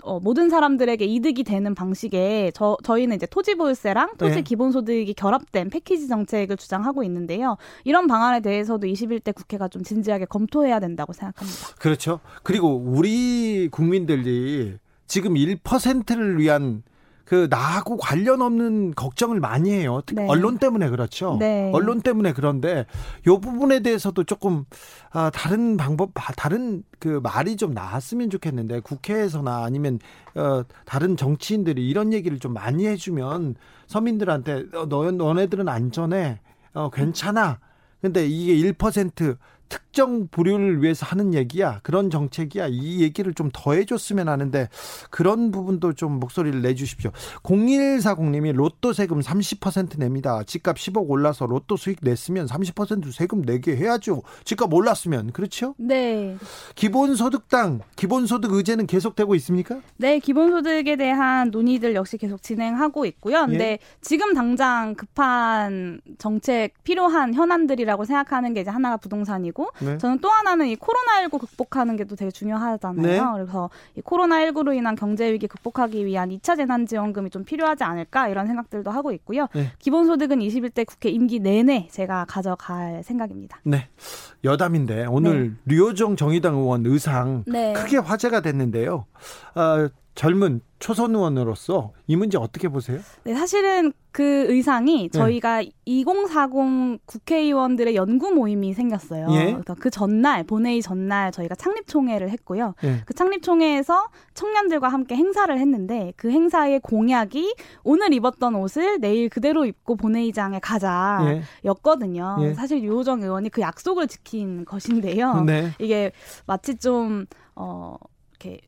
어, 모든 사람들에게 이득이 되는 방식의 저, 저희는 이제 토지 보유세랑 토지 네. 기본소득이 결합된 패키지 정책을 주장하고 있는데요. 이런 방안에 대해서도 21대 국회가 좀 진지하게 검토해야 된다고 생각합니다. 그렇죠. 그리고 우리 국민들이 지금 1%를 위한 그 나하고 관련 없는 걱정을 많이 해요. 네. 언론 때문에 그렇죠. 네. 언론 때문에 그런데 요 부분에 대해서도 조금 아, 다른 방법, 다른 그 말이 좀 나왔으면 좋겠는데 국회에서나 아니면 어, 다른 정치인들이 이런 얘기를 좀 많이 해주면 서민들한테 어, 너, 너네들은 안전해, 어, 괜찮아. 근데 이게 1% 특정 부류를 위해서 하는 얘기야. 그런 정책이야. 이 얘기를 좀 더 해줬으면 하는데 그런 부분도 좀 목소리를 내주십시오. 0140님이 로또 세금 30% 냅니다. 집값 10억 올라서 로또 수익 냈으면 30% 세금 내게 해야죠. 집값 올랐으면 그렇죠? 네. 기본소득당 기본소득 의제는 계속되고 있습니까? 네, 기본소득에 대한 논의들 역시 계속 진행하고 있고요. 근데 예. 지금 당장 급한 정책 필요한 현안들이라고 생각하는 게 이제 하나가 부동산이고 문제고 네. 저는 또 하나는 이 코로나19 극복하는 게 또 되게 중요하잖아요. 네. 그래서 이 코로나19로 인한 경제 위기 극복하기 위한 2차 재난 지원금이 좀 필요하지 않을까 이런 생각들도 하고 있고요. 네. 기본소득은 21대 국회 임기 내내 제가 가져갈 생각입니다. 네. 여담인데 오늘 네. 류호정 정의당 의원 의상 네. 크게 화제가 됐는데요. 어, 젊은 초선 의원으로서 이 문제 어떻게 보세요? 네, 사실은 그 의상이 네. 저희가 네. 2040 국회의원들의 연구 모임이 생겼어요. 예? 그러니까 그 전날 본회의 전날 저희가 창립 총회를 했고요. 예. 그 창립 총회에서 청년들과 함께 행사를 했는데 그 행사의 공약이 오늘 입었던 옷을 내일 그대로 입고 본회의장에 가자였거든요. 예. 사실 유호정 의원이 그 약속을 지킨 것인데요. 네. 이게 마치 좀 어. 이렇게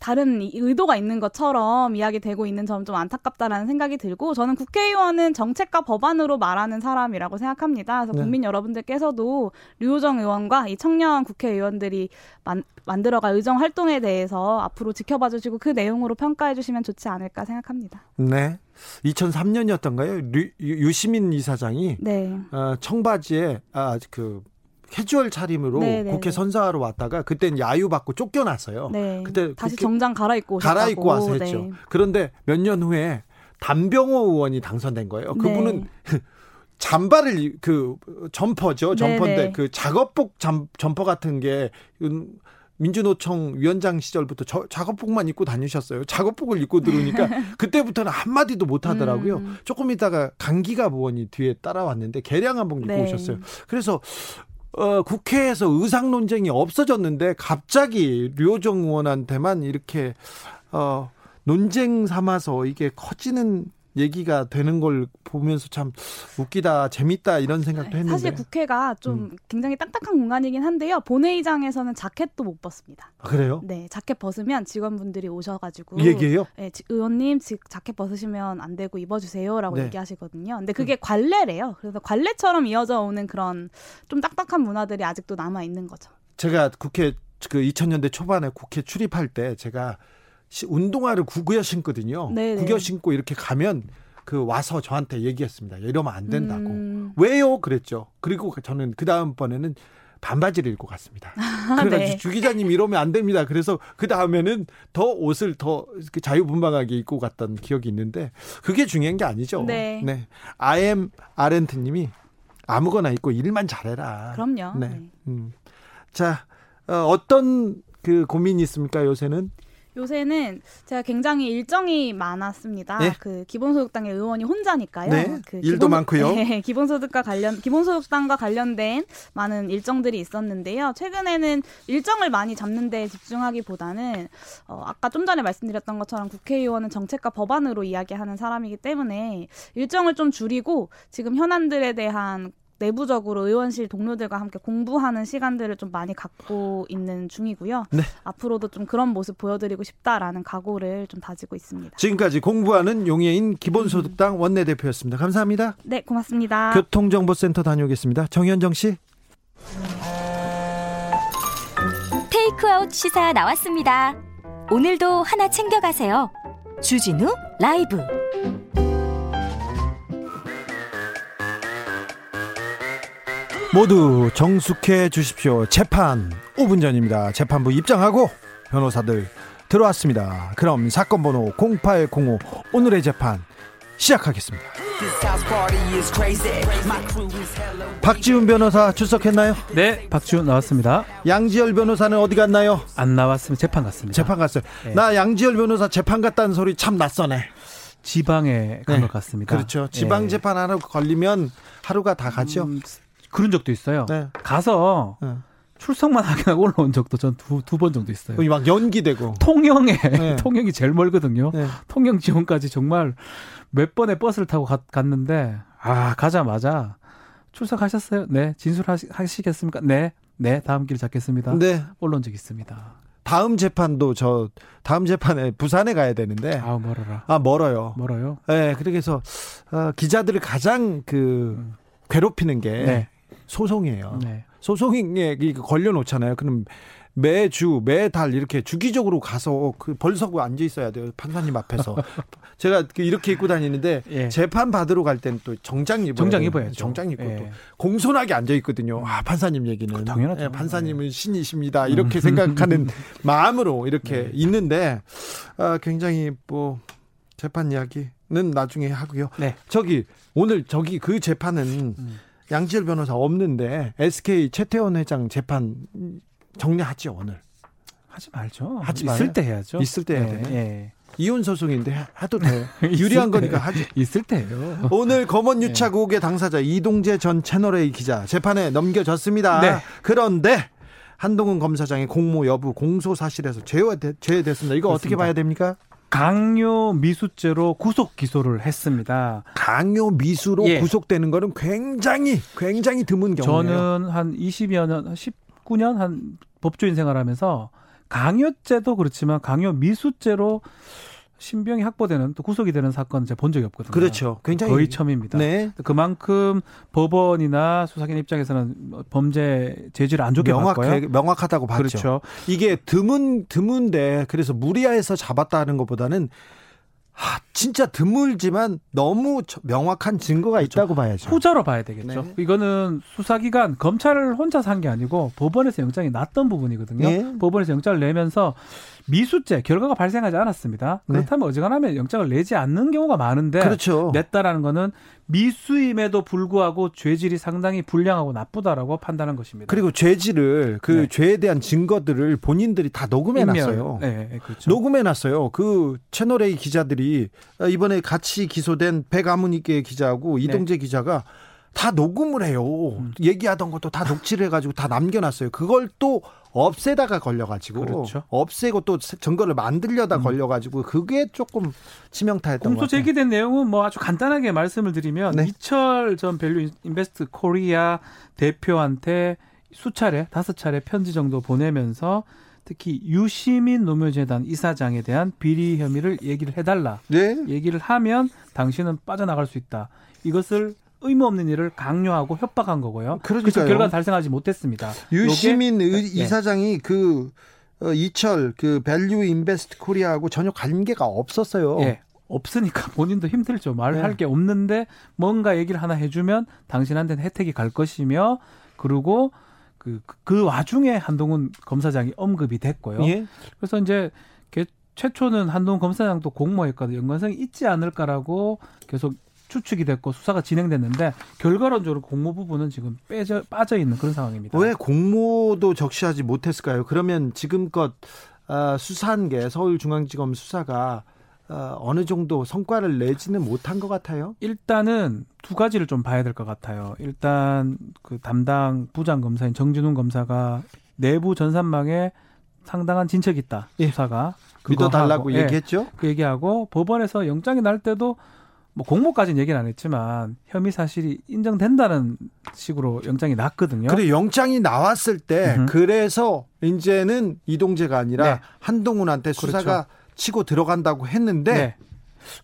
다른 의도가 있는 것처럼 이야기되고 있는 점 좀 안타깝다라는 생각이 들고 저는 국회의원은 정책과 법안으로 말하는 사람이라고 생각합니다. 그래서 네. 국민 여러분들께서도 류호정 의원과 이 청년 국회의원들이 만, 만들어갈 의정 활동에 대해서 앞으로 지켜봐 주시고 그 내용으로 평가해 주시면 좋지 않을까 생각합니다. 네. 2003년이었던가요? 류, 유시민 이사장이 네. 어, 청바지에 아, 그 캐주얼 차림으로 네네네. 네, 국회 네. 선서하러 왔다가 그땐 야유 받고 쫓겨났어요. 네. 그때 다시 정장 갈아입고 갈아입고 와서 했죠. 네. 그런데 몇 년 후에 단병호 의원이 당선된 거예요. 그분은 네. 잠바를 그 점퍼죠. 점퍼인데 네네. 그 작업복 잠, 점퍼 같은 게 민주노총 위원장 시절부터 저, 작업복만 입고 다니셨어요. 작업복을 입고 들어오니까 그때부터는 한마디도 못 하더라고요. 음. 조금 있다가 강기갑 의원이 뒤에 따라왔는데 개량 한복 입고 네. 오셨어요. 그래서 어, 국회에서 의상 논쟁이 없어졌는데 갑자기 류호정 의원한테만 이렇게 어, 논쟁 삼아서 이게 커지는 얘기가 되는 걸 보면서 참 웃기다, 재밌다 이런 생각도 했는데 사실 국회가 좀 음. 굉장히 딱딱한 공간이긴 한데요. 본회의장에서는 자켓도 못 벗습니다. 아, 그래요? 네, 자켓 벗으면 직원분들이 오셔가지고 얘기해요? 네, 의원님 자켓 벗으시면 안 되고 입어주세요라고 네. 얘기하시거든요. 근데 그게 음. 관례래요. 그래서 관례처럼 이어져 오는 그런 좀 딱딱한 문화들이 아직도 남아 있는 거죠. 제가 국회 그 2000년대 초반에 국회 출입할 때 제가 운동화를 구겨 신거든요. 네네. 구겨 신고 이렇게 가면 그 와서 저한테 얘기했습니다. 이러면 안 된다고. 음. 왜요? 그랬죠. 그리고 저는 그 다음번에는 반바지를 입고 갔습니다. 그래가지고 네. 주 기자님 이러면 안 됩니다. 그래서 그 다음에는 더 옷을 더 자유분방하게 입고 갔던 기억이 있는데 그게 중요한 게 아니죠. 네. 네. 아엠 아렌트님이 아무거나 입고 일만 잘해라. 그럼요. 네. 네. 음. 자, 어, 어떤 그 고민이 있습니까 요새는? 요새는 제가 굉장히 일정이 많았습니다. 네? 그 기본소득당의 의원이 혼자니까요. 네? 그 일도 기본, 많고요. 네, 기본소득과 관련 기본소득당과 관련된 많은 일정들이 있었는데요. 최근에는 일정을 많이 잡는 데 집중하기보다는 어, 아까 좀 전에 말씀드렸던 것처럼 국회의원은 정책과 법안으로 이야기하는 사람이기 때문에 일정을 좀 줄이고 지금 현안들에 대한 내부적으로 의원실 동료들과 함께 공부하는 시간들을 좀 많이 갖고 있는 중이고요. 네. 앞으로도 좀 그런 모습 보여드리고 싶다라는 각오를 좀 다지고 있습니다. 지금까지 공부하는 용해인 기본소득당 음. 원내대표였습니다. 감사합니다. 네, 고맙습니다. 교통정보센터 다녀오겠습니다. 정현정 씨. 테이크아웃 시사 나왔습니다. 오늘도 하나 챙겨가세요. 주진우 라이브. 모두 정숙해 주십시오. 재판 5분 전입니다. 재판부 입장하고 변호사들 들어왔습니다. 그럼 사건 번호 0805 오늘의 재판 시작하겠습니다. 박지훈 변호사 출석했나요? 네, 박지훈 나왔습니다. 양지열 변호사는 어디 갔나요? 안 나왔습니다. 재판 갔습니다. 재판 갔어요. 네. 나 양지열 변호사 재판 갔다는 소리 참 낯서네. 지방에 간것 네. 같습니다. 그렇죠. 지방 네. 재판 하나 걸리면 하루가 다 가죠. 음, 그런 적도 있어요. 네. 가서 네. 출석만 하게 하고 올라온 적도 전 두 두 번 정도 있어요. 막 연기되고 통영에 네. 통영이 제일 멀거든요. 네. 통영 지원까지 정말 몇 번의 버스를 타고 가, 갔는데 아 가자마자 출석하셨어요? 네. 진술하시겠습니까? 네. 네. 다음 길 잡겠습니다. 네. 올라온 적 있습니다. 다음 재판도 저 다음 재판에 부산에 가야 되는데 아 멀어라. 아 멀어요. 멀어요. 네, 그래서 어, 기자들을 가장 그 음. 괴롭히는 게 네. 소송이에요. 네. 소송에 걸려 놓잖아요. 그럼 매주 매달 이렇게 주기적으로 가서 그 벌서고 앉아 있어야 돼요 판사님 앞에서 제가 그 이렇게 입고 다니는데 예. 재판 받으러 갈 때는 또 정장 입어야 정장 입어야죠 정장 입고 예. 또 공손하게 앉아 있거든요 아 판사님 얘기는 그 당연하죠 예, 판사님은 예. 신이십니다 이렇게 생각하는 마음으로 이렇게 네. 있는데 아, 굉장히 뭐 재판 이야기는 나중에 하고요 네. 저기 오늘 저기 그 재판은 음. 양지열 변호사 없는데 SK 최태원 회장 재판 정리하죠 오늘. 하지 말죠. 하지 있을 말아요? 때 해야죠. 있을 때 해야 네, 돼. 네. 이혼 소송인데 해도 돼. 유리한 거니까 하지. 있을 때요. 오늘 검언 유착 의혹의 당사자 이동재 전 채널A 기자 재판에 넘겨졌습니다. 네. 그런데 한동훈 검사장의 공모 여부 공소 사실에서 제외됐, 습니다 이거 그렇습니다. 어떻게 봐야 됩니까? 강요 미수죄로 구속 기소를 했습니다. 강요 미수로 예. 구속되는 거는 굉장히 굉장히 드문 경우예요. 저는 한 20여 년, 19년 한 법조인 생활하면서 강요죄도 그렇지만 강요 미수죄로 신병이 확보되는 또 구속이 되는 사건 제가 본 적이 없거든요. 그렇죠. 굉장히 거의 처음입니다. 네. 그만큼 법원이나 수사기관 입장에서는 범죄 재질을 안 좋게 명확해, 봤고요. 명확하다고 봤죠. 그렇죠. 이게 드문 드문데 그래서 무리해서 잡았다는 것보다는 아, 진짜 드물지만 너무 명확한 증거가 그렇죠. 있다고 봐야죠. 후자로 봐야 되겠죠. 네. 이거는 수사기관 검찰을 혼자 산 게 아니고 법원에서 영장이 났던 부분이거든요. 네. 법원에서 영장을 내면서 미수죄 결과가 발생하지 않았습니다. 네. 그렇다면 네. 어지간하면 영장을 내지 않는 경우가 많은데 그렇죠. 냈다라는 거는 미수임에도 불구하고 죄질이 상당히 불량하고 나쁘다라고 판단한 것입니다. 그리고 죄질을 그 네. 죄에 대한 증거들을 본인들이 다 녹음해 놨어요. 네, 그렇죠. 녹음해 놨어요. 그 채널 A 기자들이 이번에 같이 기소된 백아문이계 기자하고 네. 이동재 기자가 다 녹음을 해요. 음. 얘기하던 것도 다 녹취를 해가지고 다 남겨놨어요. 그걸 또 없애다가 걸려가지고 그렇죠. 없애고 또 증거를 만들려다 음. 걸려가지고 그게 조금 치명타였던 공소 제기된 내용은 뭐 아주 간단하게 말씀을 드리면 네. 이철 전 밸류 인베스트 코리아 대표한테 수차례 다섯 차례 편지 정도 보내면서 특히 유시민 노무현재단 이사장에 대한 비리 혐의를 얘기를 해달라. 네. 얘기를 하면 당신은 빠져나갈 수 있다. 이것을 의무 없는 일을 강요하고 협박한 거고요. 그래서 결과 달성하지 못했습니다. 유시민 의, 네. 이사장이 그 어, 이철 그 밸류 인베스트 코리아하고 전혀 관계가 없었어요. 예. 없으니까 본인도 힘들죠. 말할 네. 게 없는데 뭔가 얘기를 하나 해주면 당신한테는 혜택이 갈 것이며 그리고 그, 그 와중에 한동훈 검사장이 언급이 됐고요. 예. 그래서 이제 최초는 한동훈 검사장도 공모했거나 연관성이 있지 않을까라고 계속 추측이 됐고 수사가 진행됐는데 결과론적으로 공모 부분은 지금 빼져 빠져 있는 그런 상황입니다. 왜 공모도 적시하지 못했을까요? 그러면 지금껏 어, 수사한 게 서울중앙지검 수사가 어, 어느 정도 성과를 내지는 못한 것 같아요? 일단은 두 가지를 좀 봐야 될 것 같아요. 일단 그 담당 부장 검사인 정진훈 검사가 내부 전산망에 상당한 진척이 있다. 예. 수사가 믿어달라고 예. 얘기했죠. 예, 그 얘기하고 법원에서 영장이 날 때도 뭐 공모까지는 얘기는 안 했지만 혐의 사실이 인정된다는 식으로 영장이 났거든요. 그래 영장이 나왔을 때 으흠. 그래서 이제는 이동재가 아니라 네. 한동훈한테 수사가 그렇죠. 치고 들어간다고 했는데 네.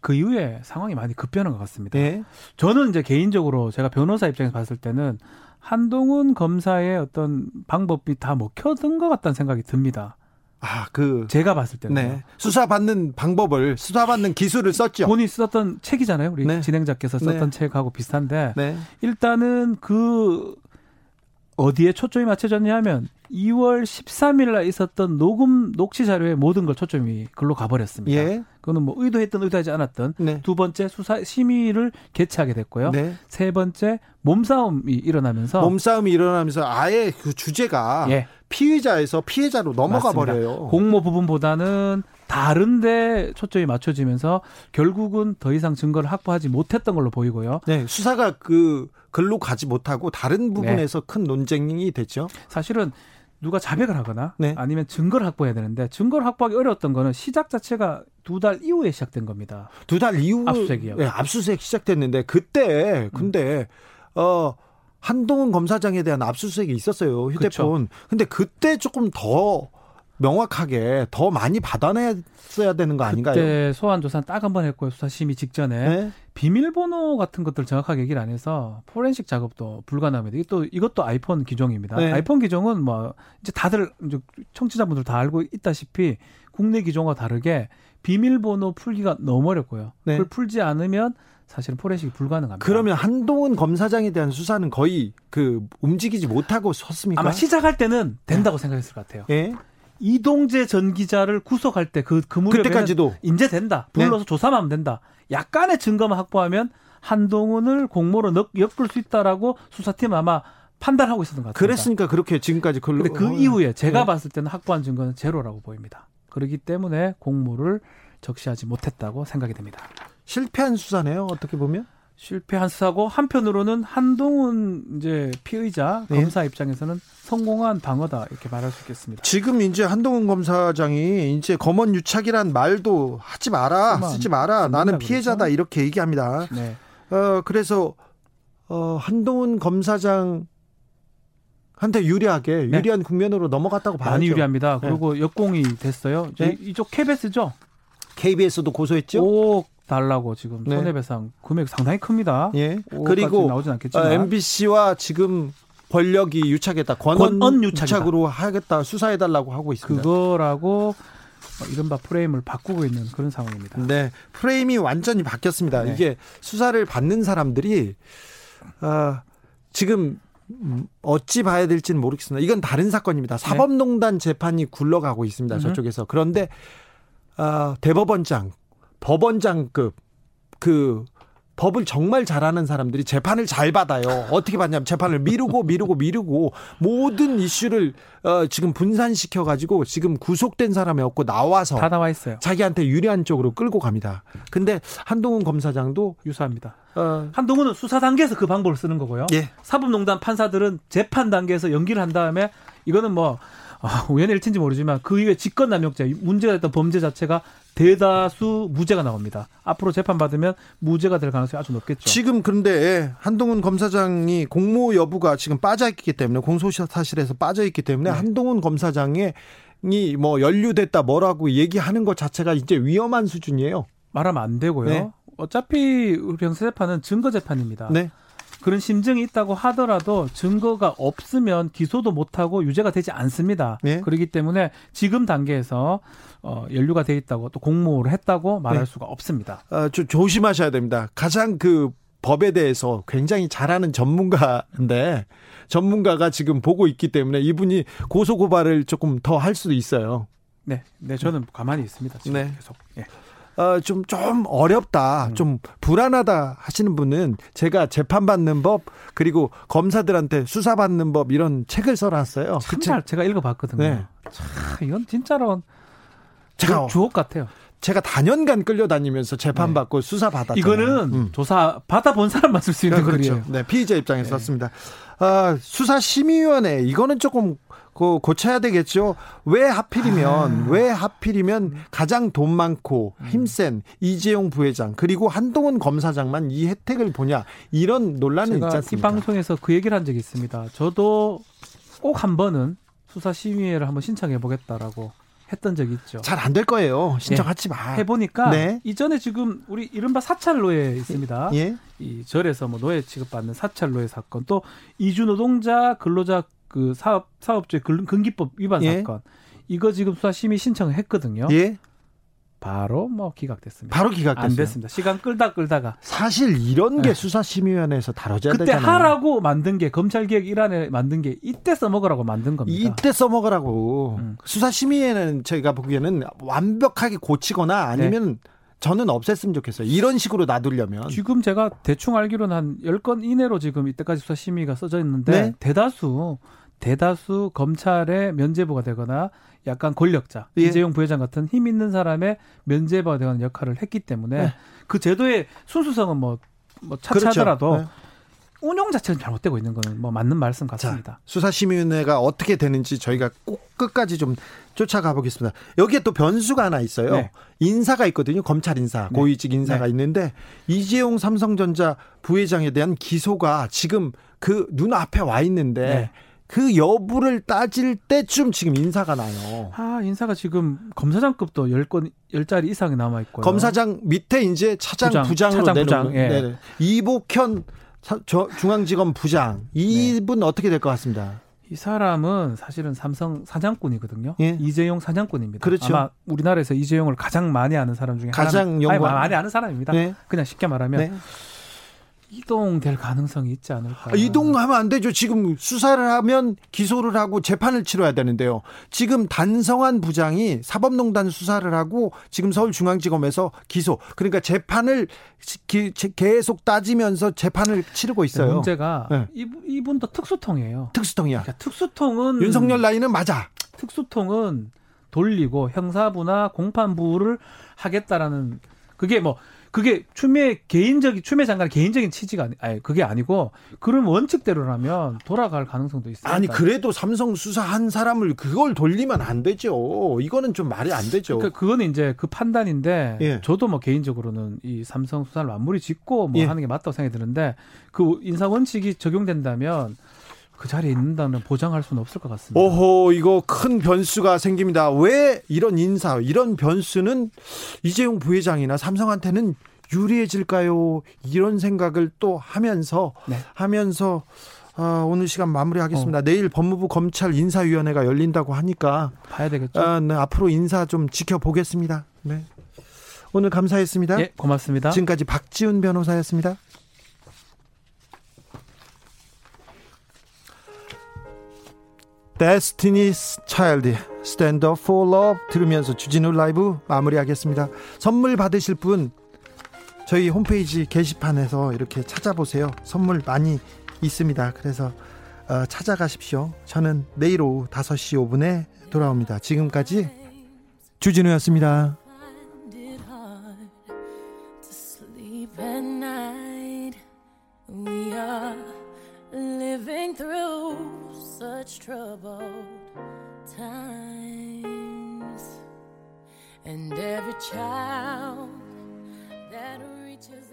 그 이후에 상황이 많이 급변한 것 같습니다. 네. 저는 이제 개인적으로 제가 변호사 입장에서 봤을 때는 한동훈 검사의 어떤 방법이 다 먹혀든 것 같다는 생각이 듭니다. 아, 그 제가 봤을 때는 네. 수사 받는 방법을 수사 받는 기술을 썼죠. 본인이 썼던 책이잖아요. 우리 네. 진행자께서 썼던 네. 책하고 비슷한데 네. 일단은 그 어디에 초점이 맞춰졌냐면 2월 13일 날 있었던 녹음 녹취 자료의 모든 걸 초점이 글로 가버렸습니다. 예. 그거는 뭐 의도했던 의도하지 않았던 네. 두 번째 수사 심의를 개최하게 됐고요. 네. 세 번째 몸싸움이 일어나면서 몸싸움이 일어나면서 아예 그 주제가 예. 피의자에서 피해자로 넘어가 맞습니다. 버려요. 공모 부분보다는 다른데 초점이 맞춰지면서 결국은 더 이상 증거를 확보하지 못했던 걸로 보이고요. 네, 수사가 그 글로 가지 못하고 다른 부분에서 네. 큰 논쟁이 됐죠. 사실은 누가 자백을 하거나 네. 아니면 증거를 확보해야 되는데 증거를 확보하기 어려웠던 거는 시작 자체가 두 달 이후에 시작된 겁니다. 두 달 이후 압수수색이요. 네, 압수수색 시작됐는데 그때 근데 음. 어 한동훈 검사장에 대한 압수수색이 있었어요. 휴대폰. 그렇 근데 그때 조금 더 명확하게 더 많이 받아냈어야 되는 거 아닌가요? 그때 소환 조사 딱한 번 했고요. 수사 심의 직전에 네? 비밀번호 같은 것들 정확하게 얘기를 안 해서 포렌식 작업도 불가능합니다. 이것도 이것도 아이폰 기종입니다. 네. 아이폰 기종은 뭐 이제 다들 이제 청취자분들 다 알고 있다시피 국내 기종과 다르게 비밀번호 풀기가 너무 어렵고요. 네. 그걸 풀지 않으면 사실은 포렌식이 불가능합니다. 그러면 한동훈 검사장에 대한 수사는 거의 그 움직이지 못하고 섰습니까? 아마 시작할 때는 된다고 네. 생각했을 것 같아요. 예? 이동재 전 기자를 구속할 때 그 그 무렵에는 이제 된다. 불러서 네. 조사만 하면 된다. 약간의 증거만 확보하면 한동훈을 공모로 엮을 수 있다라고 수사팀은 아마 판단하고 있었던 것 같습니다. 그랬으니까 그렇게 지금까지 걸로. 근데 그 어, 이후에 제가 네. 봤을 때는 확보한 증거는 제로라고 보입니다. 그렇기 때문에 공모를 적시하지 못했다고 생각이 됩니다. 실패한 수사네요. 어떻게 보면. 실패한 수사고 한편으로는 한동훈 이제 피의자 네. 검사 입장에서는 성공한 방어다 이렇게 말할 수 있겠습니다. 지금 이제 한동훈 검사장이 이제 검언 유착이란 말도 하지 마라 쓰지 마라 나는 피해자다 그렇죠? 이렇게 얘기합니다. 네. 어 그래서 어 한동훈 검사장 한테 유리하게 네. 유리한 국면으로 넘어갔다고 봐야죠. 많이 유리합니다. 네. 그리고 역공이 됐어요. 네. 이쪽 KBS죠. KBS도 고소했죠. 5억 달라고 지금 네. 손해배상 금액 상당히 큽니다. 예. 그리고 나오진 않겠지만 어, MBC와 지금 권력이 유착했다. 권언, 권언. 유착으로 하겠다. 수사해 달라고 하고 있습니다. 그거라고 뭐 이른바 프레임을 바꾸고 있는 그런 상황입니다. 네, 프레임이 완전히 바뀌었습니다. 네. 이게 수사를 받는 사람들이 어, 지금 어찌 봐야 될지는 모르겠습니다. 이건 다른 사건입니다. 네. 사법농단 재판이 굴러가고 있습니다. 저쪽에서 그런데 어, 대법원장, 법원장급 그 법을 정말 잘하는 사람들이 재판을 잘 받아요. 어떻게 받냐면 재판을 미루고 미루고 미루고 모든 이슈를 어, 지금 분산시켜 가지고 지금 구속된 사람이 없고 나와서 다 나와 있어요. 자기한테 유리한 쪽으로 끌고 갑니다. 근데 한동훈 검사장도 유사합니다. 어. 한동훈은 수사 단계에서 그 방법을 쓰는 거고요. 예. 사법농단 판사들은 재판 단계에서 연기를 한 다음에 이거는 뭐 아, 우연의 일치인지 모르지만 그 이후에 직권남용죄 문제가 됐던 범죄 자체가 대다수 무죄가 나옵니다. 앞으로 재판 받으면 무죄가 될 가능성이 아주 높겠죠. 지금 그런데 한동훈 검사장이 공모 여부가 지금 빠져 있기 때문에 공소사실에서 빠져 있기 때문에 네. 한동훈 검사장이 뭐 연루됐다 뭐라고 얘기하는 것 자체가 이제 위험한 수준이에요. 말하면 안 되고요. 네. 어차피 우리 형사 재판은 증거 재판입니다. 네. 그런 심증이 있다고 하더라도 증거가 없으면 기소도 못하고 유죄가 되지 않습니다. 네. 그렇기 때문에 지금 단계에서 어, 연루가 돼 있다고 또 공모를 했다고 말할 네. 수가 없습니다. 아, 좀 조심하셔야 됩니다. 가장 그 법에 대해서 굉장히 잘하는 전문가인데 전문가가 지금 보고 있기 때문에 이분이 고소 고발을 조금 더 할 수도 있어요. 네, 네 저는 가만히 있습니다. 지금 네. 계속. 예. 어, 좀, 좀 어렵다, 음. 좀 불안하다 하시는 분은 제가 재판받는 법, 그리고 검사들한테 수사받는 법 이런 책을 써놨어요. 그 책. 제가 읽어봤거든요. 네. 참, 이건 진짜로 제가 주옥 같아요. 제가 다년간 끌려다니면서 재판받고 네. 수사받았잖아요. 이거는 음. 조사 받아본 사람만 쓸 수 있는 네, 그렇죠. 글이에요. 네, 피의자 입장에서 네. 썼습니다. 아, 수사심의위원회 이거는 조금 그 고쳐야 되겠죠. 왜 하필이면 아. 왜 하필이면 가장 돈 많고 힘센 이재용 부회장 그리고 한동훈 검사장만 이 혜택을 보냐 이런 논란은 있지 않습니까? 이 방송에서 그 얘기를 한 적이 있습니다. 저도 꼭 한 번은 수사 심의회를 한번 신청해 보겠다라고 했던 적이 있죠. 잘 안 될 거예요. 신청하지 네. 마. 해보니까 네. 이전에 지금 우리 이른바 사찰 노예 있습니다. 예. 이 절에서 뭐 노예 취급받는 사찰 노예 사건 또 이주 노동자 근로자 그 사업 사업주의 근기법 위반 예. 사건 이거 지금 수사 심의 신청을 했거든요. 예. 바로 뭐 기각됐습니다. 바로 기각됐어요. 안 됐습니다. 시간 끌다 끌다가 사실 이런 게 네. 수사심의위원회에서 다뤄져야 그때 되잖아요. 하라고 만든 게 검찰개혁 일환에 만든 게 이때 써먹으라고 만든 겁니다. 이때 써먹으라고 음. 수사심의회는 저희가 보기에는 완벽하게 고치거나 아니면 네. 저는 없앴으면 좋겠어요. 이런 식으로 놔두려면. 지금 제가 대충 알기로는 한 10건 이내로 지금 이때까지 수사 심의가 써져 있는데 네? 대다수 대다수 검찰의 면제부가 되거나 약간 권력자 예. 이재용 부회장 같은 힘 있는 사람의 면제부가 되는 역할을 했기 때문에 네. 그 제도의 순수성은 뭐, 뭐 차치하더라도 그렇죠. 네. 운용 자체는 잘못되고 있는 거는 뭐 맞는 말씀 같습니다. 자, 수사심의위원회가 어떻게 되는지 저희가 꼭 끝까지 좀 쫓아가 보겠습니다. 여기에 또 변수가 하나 있어요. 네. 인사가 있거든요. 검찰 인사, 네. 고위직 인사가 네. 있는데 이재용 삼성전자 부회장에 대한 기소가 지금 그 눈앞에 와 있는데 네. 그 여부를 따질 때쯤 지금 인사가 나요. 아, 인사가 지금 검사장급도 10건 10자리 이상이 남아 있고요. 검사장 밑에 이제 차장 부장, 부장으로 차장 부장, 예. 네. 이복현 중앙지검 부장 이분 네. 어떻게 될 것 같습니다. 이 사람은 사실은 삼성 사장꾼이거든요. 예? 이재용 사장꾼입니다. 그렇죠. 아마 우리나라에서 이재용을 가장 많이 아는 사람 중에 가장 영 많이 아는 사람입니다. 네. 그냥 쉽게 말하면 네. 이동될 가능성이 있지 않을까. 아, 이동하면 안 되죠. 지금 수사를 하면 기소를 하고 재판을 치러야 되는데요. 지금 단성한 부장이 사법농단 수사를 하고 지금 서울중앙지검에서 기소. 그러니까 재판을 기, 계속 따지면서 재판을 치르고 있어요. 문제가 네. 이분, 도 특수통이에요. 특수통이야. 그러니까 특수통은 윤석열 라인은 맞아. 특수통은 돌리고 형사부나 공판부를 하겠다라는 그게 뭐 그게 추미애 개인적인 추미애 장관 개인적인 취지가 아니, 아니 그게 아니고 그런 원칙대로라면 돌아갈 가능성도 있습니다. 아니 그래도 삼성 수사한 사람을 그걸 돌리면 안 되죠. 이거는 좀 말이 안 되죠. 그러니까 그거는 이제 그 판단인데 예. 저도 뭐 개인적으로는 이 삼성 수사를 마무리 짓고 뭐 예. 하는 게 맞다고 생각이 드는데 그 인사 원칙이 적용된다면 그 자리에 있는다는 보장할 수는 없을 것 같습니다. 오호, 이거 큰 변수가 생깁니다. 왜 이런 인사, 이런 변수는 이재용 부회장이나 삼성한테는 유리해질까요? 이런 생각을 또 하면서 네. 하면서 어, 오늘 시간 마무리하겠습니다. 어. 내일 법무부 검찰 인사위원회가 열린다고 하니까 봐야 되겠죠. 어, 네, 앞으로 인사 좀 지켜보겠습니다. 네. 오늘 감사했습니다. 예, 고맙습니다. 지금까지 박지훈 변호사였습니다. 데스티니스 차일드 스탠드 for love 들으면서 주진우 라이브 마무리하겠습니다. 선물 받으실 분 저희 홈페이지 게시판에서 이렇게 찾아보세요. 선물 많이 있습니다. 그래서 어, 찾아가십시오. 저는 내일 오후 5시 5분에 돌아옵니다. 지금까지 주진우였습니다. living through such troubled times, and every child that reaches.